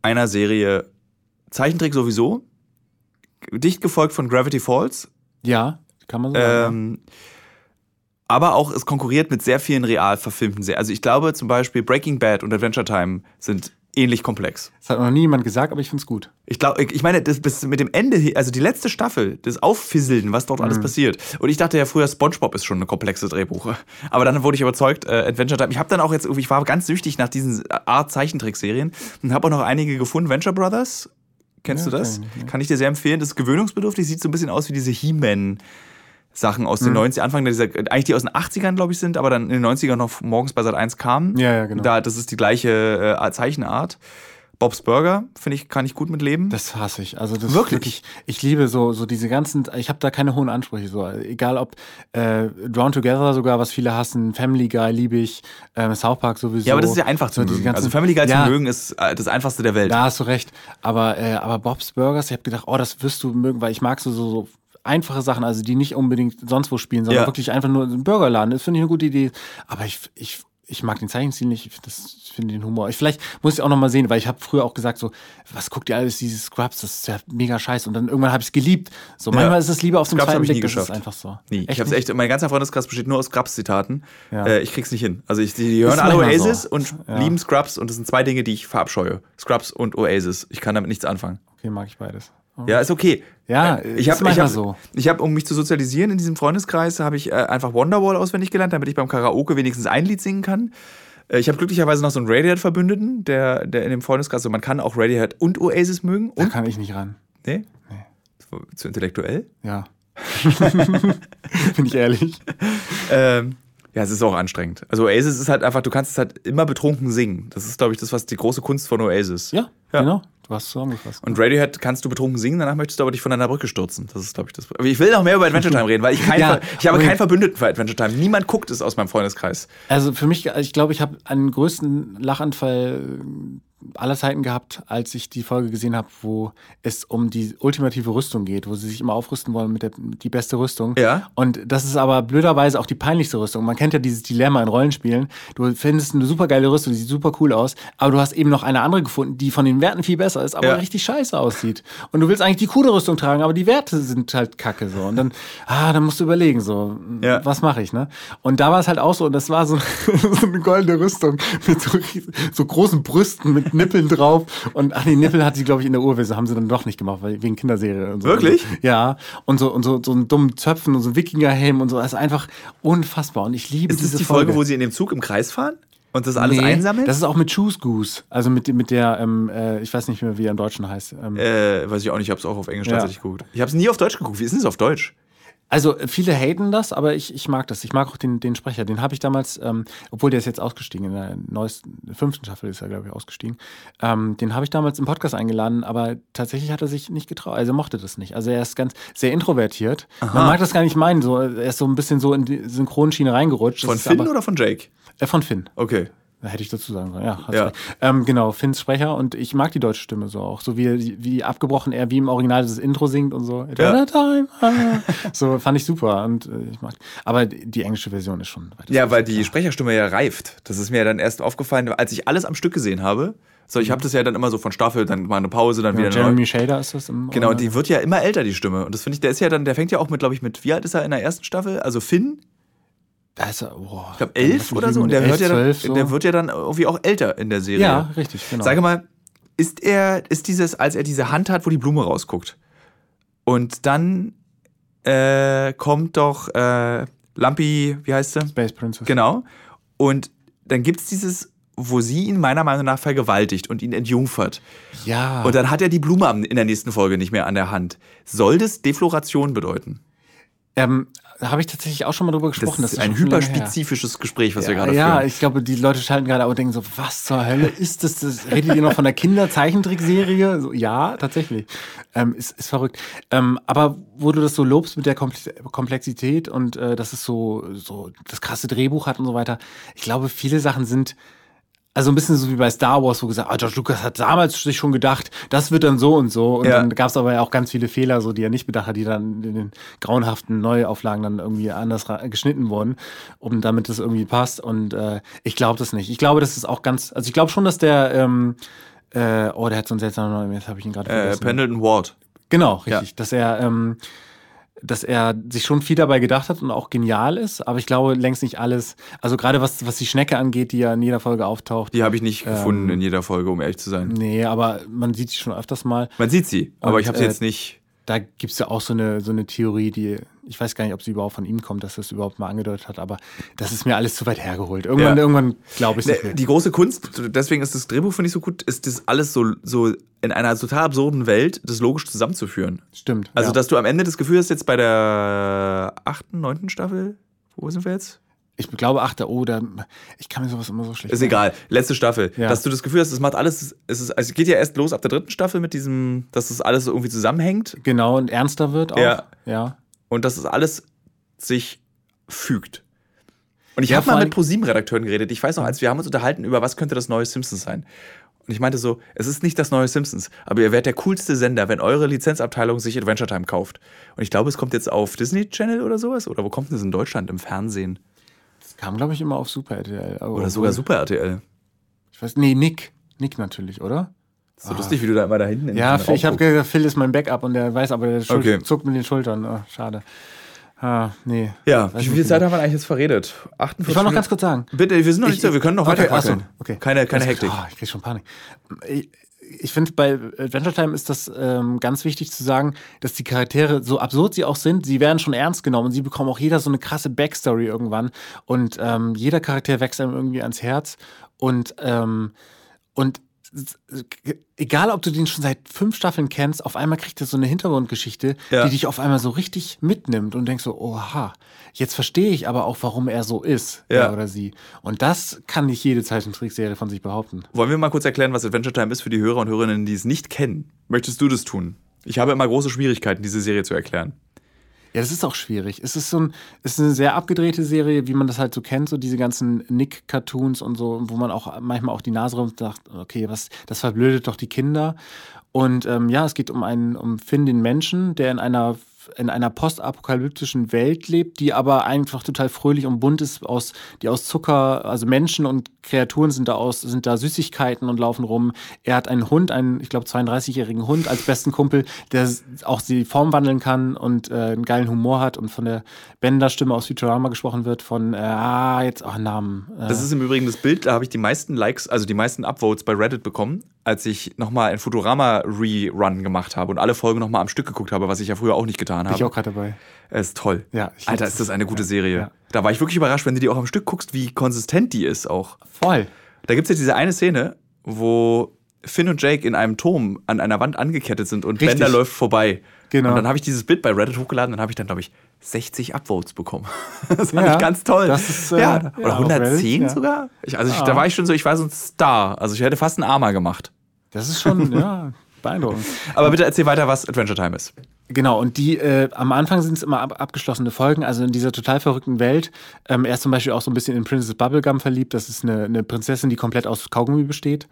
einer Serie. Zeichentrick sowieso. Dicht gefolgt von Gravity Falls. ja, kann man so sagen. Aber auch es konkurriert mit sehr vielen real verfilmten Serien. Also ich glaube zum Beispiel Breaking Bad und Adventure Time sind ähnlich komplex. Das hat noch nie jemand gesagt, aber ich finde es gut. Ich glaube, ich meine, das bis mit dem Ende, also die letzte Staffel, das Auffisseln, was dort Mhm. alles passiert. Und ich dachte ja früher, SpongeBob ist schon eine komplexe Drehbuch. Aber dann wurde ich überzeugt, äh, Adventure Time. Ich habe dann auch jetzt, ich war ganz süchtig nach diesen Art Zeichentrickserien und habe auch noch einige gefunden. Venture Brothers, kennst Ja, du das? kenn ich nicht, ne. Kann ich dir sehr empfehlen. Das ist gewöhnungsbedürftig, sieht so ein bisschen aus wie diese He-Man. Sachen aus den Mhm. 90 Anfang dieser, eigentlich die aus den 80ern, glaube ich, sind, aber dann in den 90ern noch morgens bei Sat 1 kamen. Ja, ja, genau. Da, das ist die gleiche äh, Zeichenart. Bob's Burger, finde ich, kann ich gut mit leben. Das hasse ich. Also das Wirklich? wirklich. Ich liebe so so diese ganzen. Ich habe da keine hohen Ansprüche. So egal ob äh, Drawn Together sogar, was viele hassen. Family Guy liebe ich. Ähm, South Park sowieso. Ja, aber das ist ja einfach zu So mögen. ganzen- also Family Guy ja, zu mögen ist äh, das einfachste der Welt. Da hast du recht. Aber äh, aber Bob's Burgers. Ich habe gedacht, oh, das wirst du mögen, weil ich mag so so, so einfache Sachen, also die nicht unbedingt sonst wo spielen, sondern Ja. wirklich einfach nur ein Burgerladen. Das finde ich eine gute Idee. Aber ich ich ich mag den Zeichenstil nicht, ich- ich finde den Humor. Ich, vielleicht muss ich auch noch mal sehen, weil ich habe früher auch gesagt so, was guckt ihr alles, diese Scrubs, das ist ja mega scheiße. Und dann irgendwann habe ich es geliebt. So, manchmal ist es lieber auf dem hab zweiten ich nie Blick, das geschafft. ist einfach so. Nie. ich Echt hab's nicht? echt, mein ganzer Freundeskreis besteht nur aus Scrubs-Zitaten. Ja. Äh, ich krieg's nicht hin. Also ich, die, die hören alle Oasis so. und Ja. lieben Scrubs und das sind zwei Dinge, die ich verabscheue. Scrubs und Oasis. Ich kann damit nichts anfangen. Okay, mag ich beides. Ja, ist okay. Ja, Äh, ich ist habe, ich habe, so. ich habe, um mich zu sozialisieren in diesem Freundeskreis, habe ich äh, einfach Wonderwall auswendig gelernt, damit ich beim Karaoke wenigstens ein Lied singen kann. Äh, Ich habe glücklicherweise noch so einen Radiohead-Verbündeten, der, der in dem Freundeskreis, also man kann auch Radiohead und Oasis mögen. Da Und? kann ich nicht ran. Nee? Zu- Zu intellektuell? Ja. Bin ich ehrlich. Ähm, ja, es ist auch anstrengend. Also Oasis ist halt einfach, du kannst es halt immer betrunken singen. Das ist, glaube ich, das, was die große Kunst von Oasis. Ja, Ja. genau. Du hast zusammengefasst. Und Radiohead kannst du betrunken singen, danach möchtest du aber dich von einer Brücke stürzen. Das ist, glaube ich, das. Aber ich will noch mehr über Adventure Time reden, weil ich, kein, Ja, ich habe keinen Verbündeten für Adventure Time. Niemand guckt es aus meinem Freundeskreis. Also für mich, ich glaube, ich habe einen größten Lachanfall aller Zeiten gehabt, als ich die Folge gesehen habe, wo es um die ultimative Rüstung geht, wo sie sich immer aufrüsten wollen mit der die beste Rüstung. Ja. Und das ist aber blöderweise auch die peinlichste Rüstung. Man kennt ja dieses Dilemma in Rollenspielen. Du findest eine super geile Rüstung, die sieht super cool aus, aber du hast eben noch eine andere gefunden, die von den Werten viel besser ist, aber Ja. richtig scheiße aussieht. Und du willst eigentlich die coole Rüstung tragen, aber die Werte sind halt kacke so. Und dann, ah, dann musst du überlegen so, Ja. was mache ich, ne? Und da war es halt auch so, und das war so, so eine goldene Rüstung mit so, so großen Brüsten mit Nippeln drauf. Und ach, die Nippel hat sie, glaube ich, in der Urwese, haben sie dann doch nicht gemacht, weil wegen Kinderserie und so. Wirklich? Ja. Und so, und so, so einen dummen Zöpfen und so einen Wikingerhelm und so. Das ist einfach unfassbar. Und ich liebe Ist das diese die Folge, wo sie in dem Zug im Kreis fahren und das alles Nee, einsammeln? Das ist auch mit Choose Goose. Also mit, mit der, ähm, äh, ich weiß nicht mehr, wie er im Deutschen heißt. Ähm, äh, weiß ich auch nicht, ich habe es auch auf Englisch Ja. tatsächlich geguckt. Ich habe es nie auf Deutsch geguckt. Wie ist denn das auf Deutsch? Also viele haten das, aber ich, ich mag das. Ich mag auch den, den Sprecher. Den habe ich damals, ähm, obwohl der ist jetzt ausgestiegen, in der neuesten, fünften Staffel ist er, glaube ich, ausgestiegen. Ähm, den habe ich damals im Podcast eingeladen, aber tatsächlich hat er sich nicht getraut. Also er mochte das nicht. Also er ist ganz sehr introvertiert. Man mag das gar nicht meinen. So, er ist so ein bisschen so in die Synchronschiene reingerutscht. Von Finn aber, oder von Jake? Äh, von Finn. Okay. Hätte ich dazu sagen sollen. Ja, Ja. Ähm, genau, Finns Sprecher und ich mag die deutsche Stimme so auch. So wie, wie abgebrochen er wie im Original das Intro singt und so. Ja. Time, ah. So fand ich super. Und äh, ich mag. Aber die englische Version ist schon weiter. Ja, weil die Sprecherstimme ja reift. Das ist mir ja dann erst aufgefallen, als ich alles am Stück gesehen habe. So, ich habe das ja dann immer so von Staffel, dann mal eine Pause, dann wieder eine neue. Jeremy Shader ist das im Genau, die wird ja immer älter, die Stimme. Und das finde ich, der ist ja dann, der fängt ja auch mit, glaube ich, mit, wie alt ist er in der ersten Staffel? Also Finn, Er, boah, ich glaube elf oder so. Und der, wird ja dann, der wird ja dann irgendwie auch älter in der Serie. Ja, richtig, genau. Sage mal, ist er, ist dieses, als er diese Hand hat, wo die Blume rausguckt, und dann äh, kommt doch äh, Lampi, wie heißt sie? Space Princess. Genau. Und dann gibt es dieses, wo sie ihn meiner Meinung nach vergewaltigt und ihn entjungfert. Ja. Und dann hat er die Blume in der nächsten Folge nicht mehr an der Hand. Soll das Defloration bedeuten? ähm, da habe ich tatsächlich auch schon mal drüber Das gesprochen. ist ein schon lange her. hyperspezifisches Gespräch, was wir Ja, gerade ja führen. ich glaube, die Leute schalten gerade auch und denken so, was zur Hölle ist das? das redet ihr noch von der Kinderzeichentrickserie? So, ja, tatsächlich. Ähm, ist, ist verrückt. Ähm, aber wo du das so lobst mit der Komplex- Komplexität und äh, dass es so, so das krasse Drehbuch hat und so weiter, ich glaube, viele Sachen sind also ein bisschen so wie bei Star Wars, wo gesagt, ah, George Lucas hat damals sich schon gedacht, das wird dann so und so. Und Ja. dann gab es aber ja auch ganz viele Fehler, so die er nicht bedacht hat, die dann in den grauenhaften Neuauflagen dann irgendwie anders geschnitten wurden, um damit das irgendwie passt. Und äh, ich glaube das nicht. Ich glaube, das ist auch ganz, also ich glaube schon, dass der, ähm, äh, oh, der hat so einen seltsamen Namen, jetzt habe ich ihn gerade Äh, vergessen. Pendleton Ward. Genau, richtig. Ja. Dass er, ähm, dass er sich schon viel dabei gedacht hat und auch genial ist, aber ich glaube längst nicht alles. Also gerade was, was die Schnecke angeht, die ja in jeder Folge auftaucht. Die habe ich nicht gefunden Ähm, in jeder Folge, um ehrlich zu sein. Nee, aber man sieht sie schon öfters mal. Man sieht sie, aber Und, ich habe sie äh, jetzt nicht. Da gibt es ja auch so eine, so eine Theorie, die, ich weiß gar nicht, ob sie überhaupt von ihm kommt, dass es überhaupt mal angedeutet hat, aber das ist mir alles zu weit hergeholt. Irgendwann, Ja. irgendwann glaube ich Ne. Die große Kunst, deswegen ist das Drehbuch, finde ich, so gut, ist das alles so, so in einer total absurden Welt, das logisch zusammenzuführen. Stimmt. Also, ja. dass du am Ende das Gefühl hast, jetzt bei der achten, neunten Staffel, wo sind wir jetzt? ich glaube, ach, da, oh, ich kann mir sowas immer so schlecht Ist egal, letzte Staffel. Ja. Dass du das Gefühl hast, es macht alles, es, ist, also es geht ja erst los ab der dritten Staffel mit diesem, dass das alles so irgendwie zusammenhängt Genau, und ernster wird auch. Ja. ja. Und dass es alles sich fügt. Und ich Ja, habe mal mit ProSieben-Redakteuren geredet. Ich weiß noch, als wir haben uns unterhalten über, was könnte das neue Simpsons sein. Und ich meinte so, es ist nicht das neue Simpsons, aber ihr werdet der coolste Sender, wenn eure Lizenzabteilung sich Adventure Time kauft. Und ich glaube, es kommt jetzt auf Disney Channel oder sowas. Oder wo kommt denn das in Deutschland? Im Fernsehen? Das kam, glaube ich, immer auf Super RTL. Oder sogar Super RTL. Ich weiß, nee, Nick. Nick natürlich, oder? So lustig, wie du da immer da hinten in Ja, ich habe gesagt, Phil ist mein Backup und der weiß aber, der Schul Okay. zuckt mit den Schultern. Oh, schade. Ah, nee. Ja, wie viel Zeit haben wir eigentlich jetzt verredet? 48 Ich wollte noch ganz kurz sagen. Bitte, wir sind noch nicht Ich- so, wir können noch weiter Okay, ach so, quackeln. okay. Keine, keine Das- Hektik. Ah, ich krieg schon Panik. Ich, ich finde, bei Adventure Time ist das ähm, ganz wichtig zu sagen, dass die Charaktere, so absurd sie auch sind, sie werden schon ernst genommen und sie bekommen auch jeder so eine krasse Backstory irgendwann. Und ähm, jeder Charakter wächst einem irgendwie ans Herz. Und, ähm, und egal, ob du den schon seit fünf Staffeln kennst, auf einmal kriegt er so eine Hintergrundgeschichte, Ja. die dich auf einmal so richtig mitnimmt und denkst so, oha, jetzt verstehe ich aber auch, warum er so ist, Ja. er oder sie. Und das kann nicht jede Zeichentrickserie von sich behaupten. Wollen wir mal kurz erklären, was Adventure Time ist für die Hörer und Hörerinnen, die es nicht kennen? Möchtest du das tun? Ich habe immer große Schwierigkeiten, diese Serie zu erklären. Ja, das ist auch schwierig. Es ist so ein, es ist eine sehr abgedrehte Serie, wie man das halt so kennt, so diese ganzen Nick-Cartoons und so, wo man auch manchmal auch die Nase rum sagt, okay, was, das verblödet doch die Kinder. Und ähm, ja, es geht um einen, um Finn, den Menschen, der in einer in einer postapokalyptischen Welt lebt, die aber einfach total fröhlich und bunt ist, aus, die aus Zucker, also Menschen und Kreaturen sind da aus, sind da Süßigkeiten und laufen rum. Er hat einen Hund, einen, ich glaube, 32-jährigen Hund als besten Kumpel, der auch die Form wandeln kann und äh, einen geilen Humor hat und von der Bender-Stimme aus Futurama gesprochen wird, von, äh, ah, jetzt, ach, Namen. Äh, Das ist im Übrigen das Bild, da habe ich die meisten Likes, also die meisten Upvotes bei Reddit bekommen, als ich nochmal ein Futurama-Rerun gemacht habe und alle Folgen nochmal am Stück geguckt habe, was ich ja früher auch nicht getan bin ich habe. auch gerade dabei. Es ist toll. Ja, ich- Alter, ist das eine gute Serie. ja. Da war ich wirklich überrascht, wenn du die auch am Stück guckst, wie konsistent die ist auch. Voll. Da gibt es ja diese eine Szene, wo Finn und Jake in einem Turm an einer Wand angekettet sind und Richtig. Bender läuft vorbei. Genau. Und dann habe ich dieses Bild bei Reddit hochgeladen, dann habe ich dann, glaube ich, 60 Upvotes bekommen. Das fand Ja, ich ganz toll. das ist, äh, ja, ja, oder auf 110 Reddit, ja. sogar. Ich, also ich, Ah. da war ich schon so, ich war so ein Star. Also ich hätte fast einen Armer gemacht. Das ist schon, ja, beeindruckend. Aber bitte erzähl weiter, was Adventure Time ist. Genau, und die äh, am Anfang sind es immer ab, abgeschlossene Folgen, also in dieser total verrückten Welt. Ähm, er ist zum Beispiel auch so ein bisschen in Princess Bubblegum verliebt. Das ist eine, eine Prinzessin, die komplett aus Kaugummi besteht,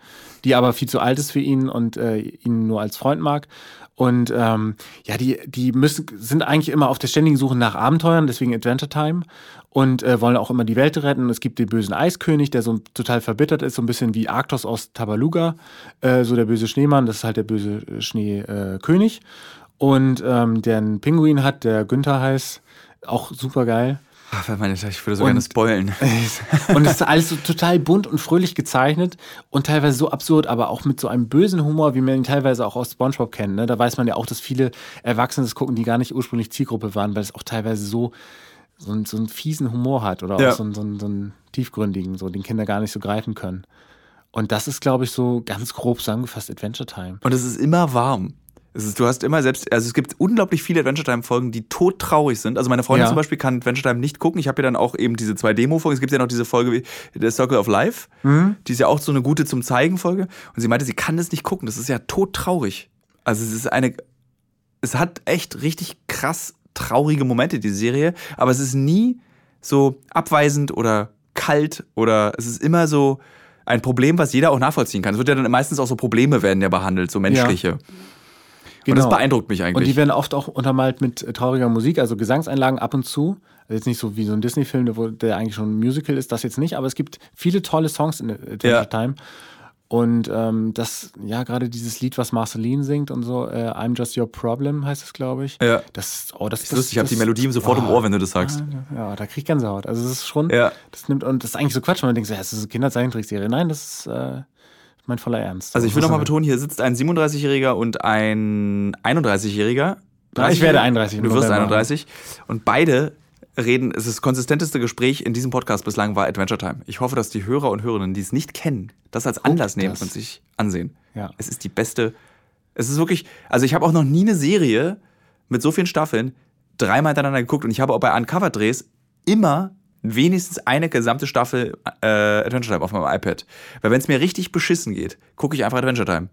die aber viel zu alt ist für ihn und äh, ihn nur als Freund mag. Und ähm, ja, die, die müssen, sind eigentlich immer auf der ständigen Suche nach Abenteuern, deswegen Adventure Time. Und äh, wollen auch immer die Welt retten. Es gibt den bösen Eiskönig, der so total verbittert ist, so ein bisschen wie Arktos aus Tabaluga, äh, so der böse Schneemann, das ist halt der böse Schneekönig. Und ähm, der einen Pinguin hat, der Günther heißt, auch super geil. Ach, meine, ich würde so und, gerne spoilen. und es ist alles so total bunt und fröhlich gezeichnet und teilweise so absurd, aber auch mit so einem bösen Humor, wie man ihn teilweise auch aus SpongeBob kennt. Ne? Da weiß man ja auch, dass viele Erwachsene das gucken, die gar nicht ursprünglich Zielgruppe waren, weil es auch teilweise so, so, einen, so einen fiesen Humor hat oder ja. auch so einen, so, einen, so einen tiefgründigen, so den Kinder gar nicht so greifen können. Und das ist, glaube ich, so ganz grob zusammengefasst Adventure Time. Und es ist immer warm. Ist, du hast immer selbst, also es gibt unglaublich viele Adventure Time Folgen, die todtraurig sind. Also meine Freundin ja. zum Beispiel kann Adventure Time nicht gucken. Ich habe ja dann auch eben diese zwei Demo-Folgen. Es gibt ja noch diese Folge wie The Circle of Life. Mhm. Die ist ja auch so eine gute zum Zeigen Folge. Und sie meinte, sie kann das nicht gucken. Das ist ja todtraurig. Also es ist eine, es hat echt richtig krass traurige Momente, die Serie. Aber es ist nie so abweisend oder kalt oder es ist immer so ein Problem, was jeder auch nachvollziehen kann. Es wird ja dann meistens auch so Probleme werden ja behandelt, so menschliche. Ja. Genau. Und das genau. beeindruckt mich eigentlich. Und die werden oft auch untermalt mit äh, trauriger Musik, also Gesangseinlagen ab und zu. Also jetzt nicht so wie so ein Disney-Film, der eigentlich schon ein Musical ist, das jetzt nicht, aber es gibt viele tolle Songs in Adventure ja. Time. Und ähm, das, ja, gerade dieses Lied, was Marceline singt und so, äh, I'm Just Your Problem heißt es, glaube ich. Ja. Das, oh, das, ist das, lustig, ich habe die Melodie sofort oh, im Ohr, wenn du das sagst. Ja, da krieg ich Gänsehaut. Also es ist schon, ja. das nimmt, und das ist eigentlich so Quatsch, man denkt so, ja, das ist eine Kinderzeichentrickserie. Nein, das ist, äh, mein voller Ernst. Also ich will nochmal betonen, hier sitzt ein 37-Jähriger und ein 31-Jähriger. Ja, ich werde 31. Du wirst 31. Und beide reden, es ist das konsistenteste Gespräch in diesem Podcast bislang war Adventure Time. Ich hoffe, dass die Hörer und Hörerinnen, die es nicht kennen, das als Anlass nehmen und sich ansehen. Ja. Es ist die beste, es ist wirklich, also ich habe auch noch nie eine Serie mit so vielen Staffeln dreimal hintereinander geguckt und ich habe auch bei Uncover-Drehs immer wenigstens eine gesamte Staffel äh, Adventure Time auf meinem iPad. Weil wenn es mir richtig beschissen geht, gucke ich einfach Adventure Time.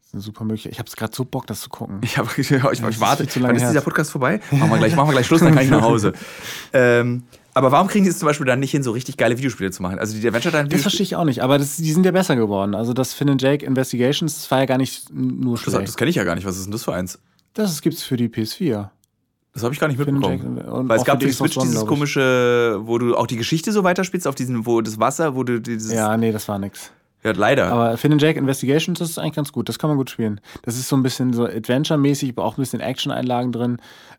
Das ist eine super Möglichkeit. Ich habe es gerade so Bock, das zu gucken. Ich, hab, ich, ich, ich warte. Wann ist dieser Podcast vorbei? Machen wir gleich, machen wir gleich Schluss, dann kann ich nach Hause. ähm, aber warum kriegen die es zum Beispiel dann nicht hin, so richtig geile Videospiele zu machen? Also die Adventure Time. Das verstehe ich auch nicht, aber das, die sind ja besser geworden. Also das Finn Jake Investigations, das war ja gar nicht nur schlecht. Das, das kenne ich ja gar nicht. Was ist denn das für eins? Das gibt es für die PS4. Das habe ich gar nicht mitbekommen. Weil es gab die Switch One, dieses komische, wo du auch die Geschichte so weiterspielst, auf diesen, wo das Wasser, wo du dieses. Ja, nee, das war nix. Ja, leider. Aber Finn Jack Investigations, das ist eigentlich ganz gut. Das kann man gut spielen. Das ist so ein bisschen so Adventure-mäßig, aber auch ein bisschen Action-Einlagen drin.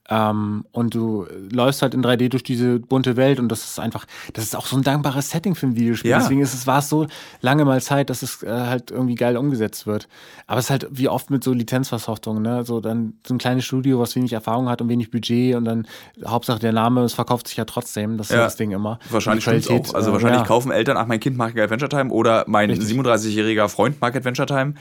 Ähm, und du läufst halt in 3D durch diese bunte Welt und das ist einfach, das ist auch so ein dankbares Setting für ein Videospiel. Ja. Deswegen ist es, war es so lange mal Zeit, dass es äh, halt irgendwie geil umgesetzt wird. Aber es ist halt wie oft mit so Lizenzversoftungen, ne? So dann so ein kleines Studio, was wenig Erfahrung hat und wenig Budget und dann Hauptsache der Name, es verkauft sich ja trotzdem. Das ist ja. das Ding immer. Wahrscheinlich Qualität, auch. Also äh, wahrscheinlich ja. kaufen Eltern, ach, mein Kind mag Adventure Time oder mein 37-jähriger Freund mag Adventure Time.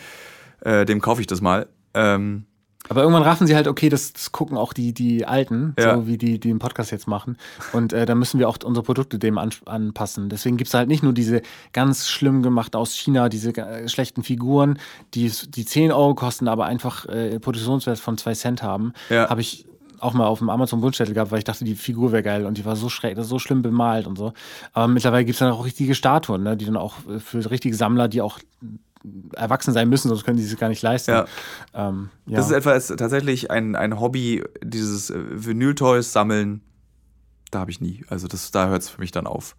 Äh, dem kaufe ich das mal. Ähm, aber irgendwann raffen sie halt, okay, das, das gucken auch die, die Alten, ja. so wie die, die den Podcast jetzt machen. Und äh, da müssen wir auch unsere Produkte dem an, anpassen. Deswegen gibt es halt nicht nur diese ganz schlimm gemachten aus China, diese äh, schlechten Figuren, die, die 10 Euro kosten, aber einfach äh, Produktionswert von 2 Cent haben. Ja. Habe ich auch mal auf dem Amazon-Wunschzettel gehabt, weil ich dachte, die Figur wäre geil und die war so schräg, so schlimm bemalt und so. Aber mittlerweile gibt es dann auch richtige Statuen, ne, die dann auch äh, für richtige Sammler, die auch erwachsen sein müssen, sonst können die es gar nicht leisten. Ja. Ähm, ja. Das ist etwas tatsächlich ein, ein Hobby, dieses äh, Vinyl-Toys sammeln. Da habe ich nie. Also das, da hört es für mich dann auf.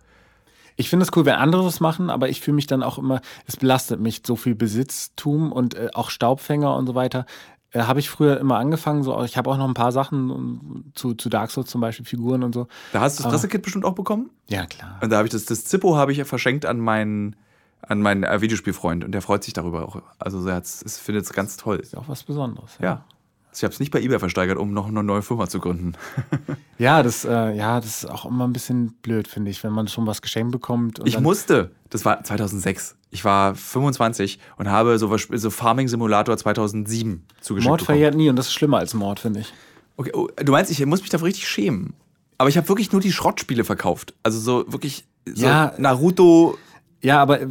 Ich finde es cool, wenn andere das machen, aber ich fühle mich dann auch immer, es belastet mich so viel Besitztum und äh, auch Staubfänger und so weiter. Äh, habe ich früher immer angefangen. So, ich habe auch noch ein paar Sachen zu, zu Dark Souls zum Beispiel, Figuren und so. Da hast du das Pressekit bestimmt auch bekommen? Ja, klar. Und da habe ich das, das Zippo habe ich ja verschenkt an meinen an meinen äh, Videospielfreund und der freut sich darüber auch. Also er findet es ganz toll. Ist auch was Besonderes. Ja. ja. Also ich habe es nicht bei eBay versteigert, um noch eine neue Firma zu gründen. ja, das, äh, ja, das ist auch immer ein bisschen blöd, finde ich, wenn man schon was geschenkt bekommt. ich musste. Das war 2006. Ich war 25 und habe so, so Farming Simulator 2007 zugeschickt. Mord verjährt nie und das ist schlimmer als Mord, finde ich. Okay, oh, du meinst, ich muss mich dafür richtig schämen. Aber ich habe wirklich nur die Schrottspiele verkauft. Also so wirklich so ja, Naruto, ja, aber äh,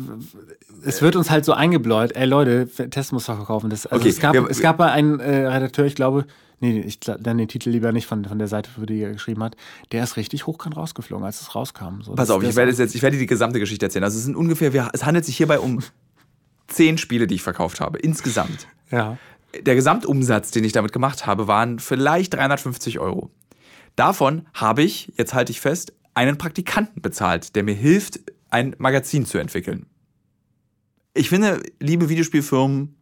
es wird uns halt so eingebläut, ey Leute, Test muss doch verkaufen. Das, also okay, es, gab, es gab mal einen äh, Redakteur, ich glaube, nee, ich dann den Titel lieber nicht von, von der Seite, für die er geschrieben hat, der ist richtig hochkant rausgeflogen, als es rauskam. So, Pass auf, ich werde, jetzt, ich werde die gesamte Geschichte erzählen. Also es sind ungefähr, es handelt sich hierbei um zehn Spiele, die ich verkauft habe, insgesamt. Ja. Der Gesamtumsatz, den ich damit gemacht habe, waren vielleicht 350 Euro. Davon habe ich, jetzt halte ich fest, einen Praktikanten bezahlt, der mir hilft, ein Magazin zu entwickeln. Ich finde, liebe Videospielfirmen,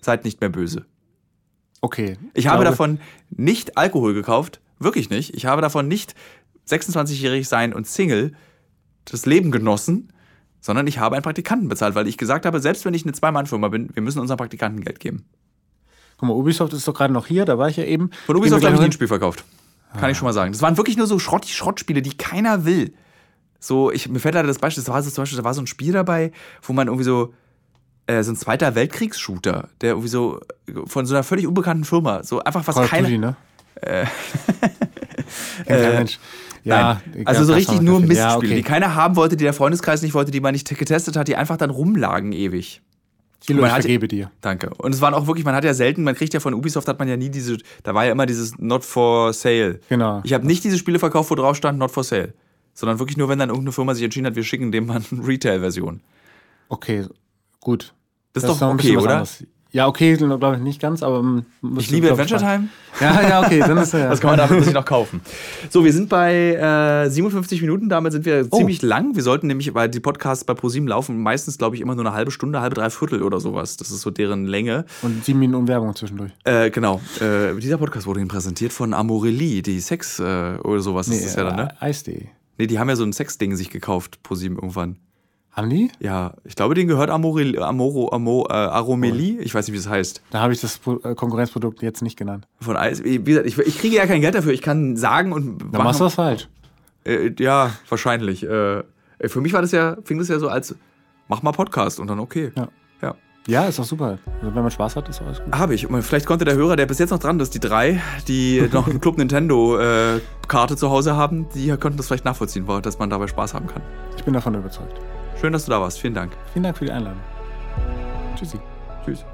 seid nicht mehr böse. Okay. Ich, habe davon nicht Alkohol gekauft, wirklich nicht. Ich habe davon nicht 26-jährig sein und Single das Leben genossen, sondern ich habe einen Praktikanten bezahlt, weil ich gesagt habe, selbst wenn ich eine Zwei-Mann-Firma bin, wir müssen unseren Praktikanten Geld geben. Guck mal, Ubisoft ist doch gerade noch hier, da war ich ja eben. Von Ubisoft habe ich nie ein Spiel verkauft. Kann ich schon mal sagen. Das waren wirklich nur so Schrott Schrottspiele, die keiner will. So, ich, mir fällt leider das Beispiel, das war so, zum Beispiel, da war so ein Spiel dabei, wo man irgendwie so, äh, so ein zweiter Weltkriegsshooter, der irgendwie so von so einer völlig unbekannten Firma, so einfach was Call keiner. Duty, ne? Äh, äh, Mensch. Ja, Nein. Also so richtig nur. Mistspiele, Ja, okay. die keiner haben wollte, die der Freundeskreis nicht wollte, die man nicht getestet hat, die einfach dann rumlagen ewig. Man ich vergebe dir. Danke. Und es waren auch wirklich, man hat ja selten, man kriegt ja von Ubisoft, hat man ja nie diese, da war ja immer dieses Not for Sale. Genau. Ich habe nicht diese Spiele verkauft, wo drauf stand Not for Sale. Sondern wirklich nur, wenn dann irgendeine Firma sich entschieden hat, wir schicken dem mal eine Retail-Version. Okay, gut. Das ist doch okay, oder? anderes. Ja, okay, glaube ich nicht ganz, aber. Ich liebe Adventure. Time. Ja, ja, okay, dann ist ja. Das kann man dafür sich noch kaufen. So, wir sind bei äh, 57 Minuten, damit sind wir Oh. ziemlich lang. Wir sollten nämlich, weil die Podcasts bei ProSieben laufen, meistens, glaube ich, immer nur eine halbe Stunde, halbe, dreiviertel oder sowas. Das ist so deren Länge. Und sieben Minuten Werbung zwischendurch. Äh, genau. Äh, dieser Podcast wurde Ihnen präsentiert von Amorelie, die Sex äh, oder sowas ist das ja dann, ne? äh, Eis.de. Nee, die haben ja so ein Sexding sich gekauft, ProSieben irgendwann. Haben die? Ja, ich glaube, denen gehört Amorel, Amoro, Amo, äh, Aromelie. Ich weiß nicht, wie das heißt. Da habe ich das äh, Konkurrenzprodukt jetzt nicht genannt. Von Eis. Wie gesagt, ich, ich kriege ja kein Geld dafür. Ich kann sagen und Dann machst du was falsch. Äh, ja, wahrscheinlich. Äh, äh, für mich war das ja, fing das ja so als, mach mal Podcast und dann okay. Ja. Ja. Ja, ist doch super. Also, wenn man Spaß hat, ist alles gut. Habe ich. Und vielleicht konnte der Hörer, der bis jetzt noch dran ist, die drei, die noch eine Club Nintendo äh, Karte zu Hause haben, die konnten das vielleicht nachvollziehen, dass man dabei Spaß haben kann. Ich bin davon überzeugt. Schön, dass du da warst. Vielen Dank. Vielen Dank für die Einladung. Tschüssi. Tschüss.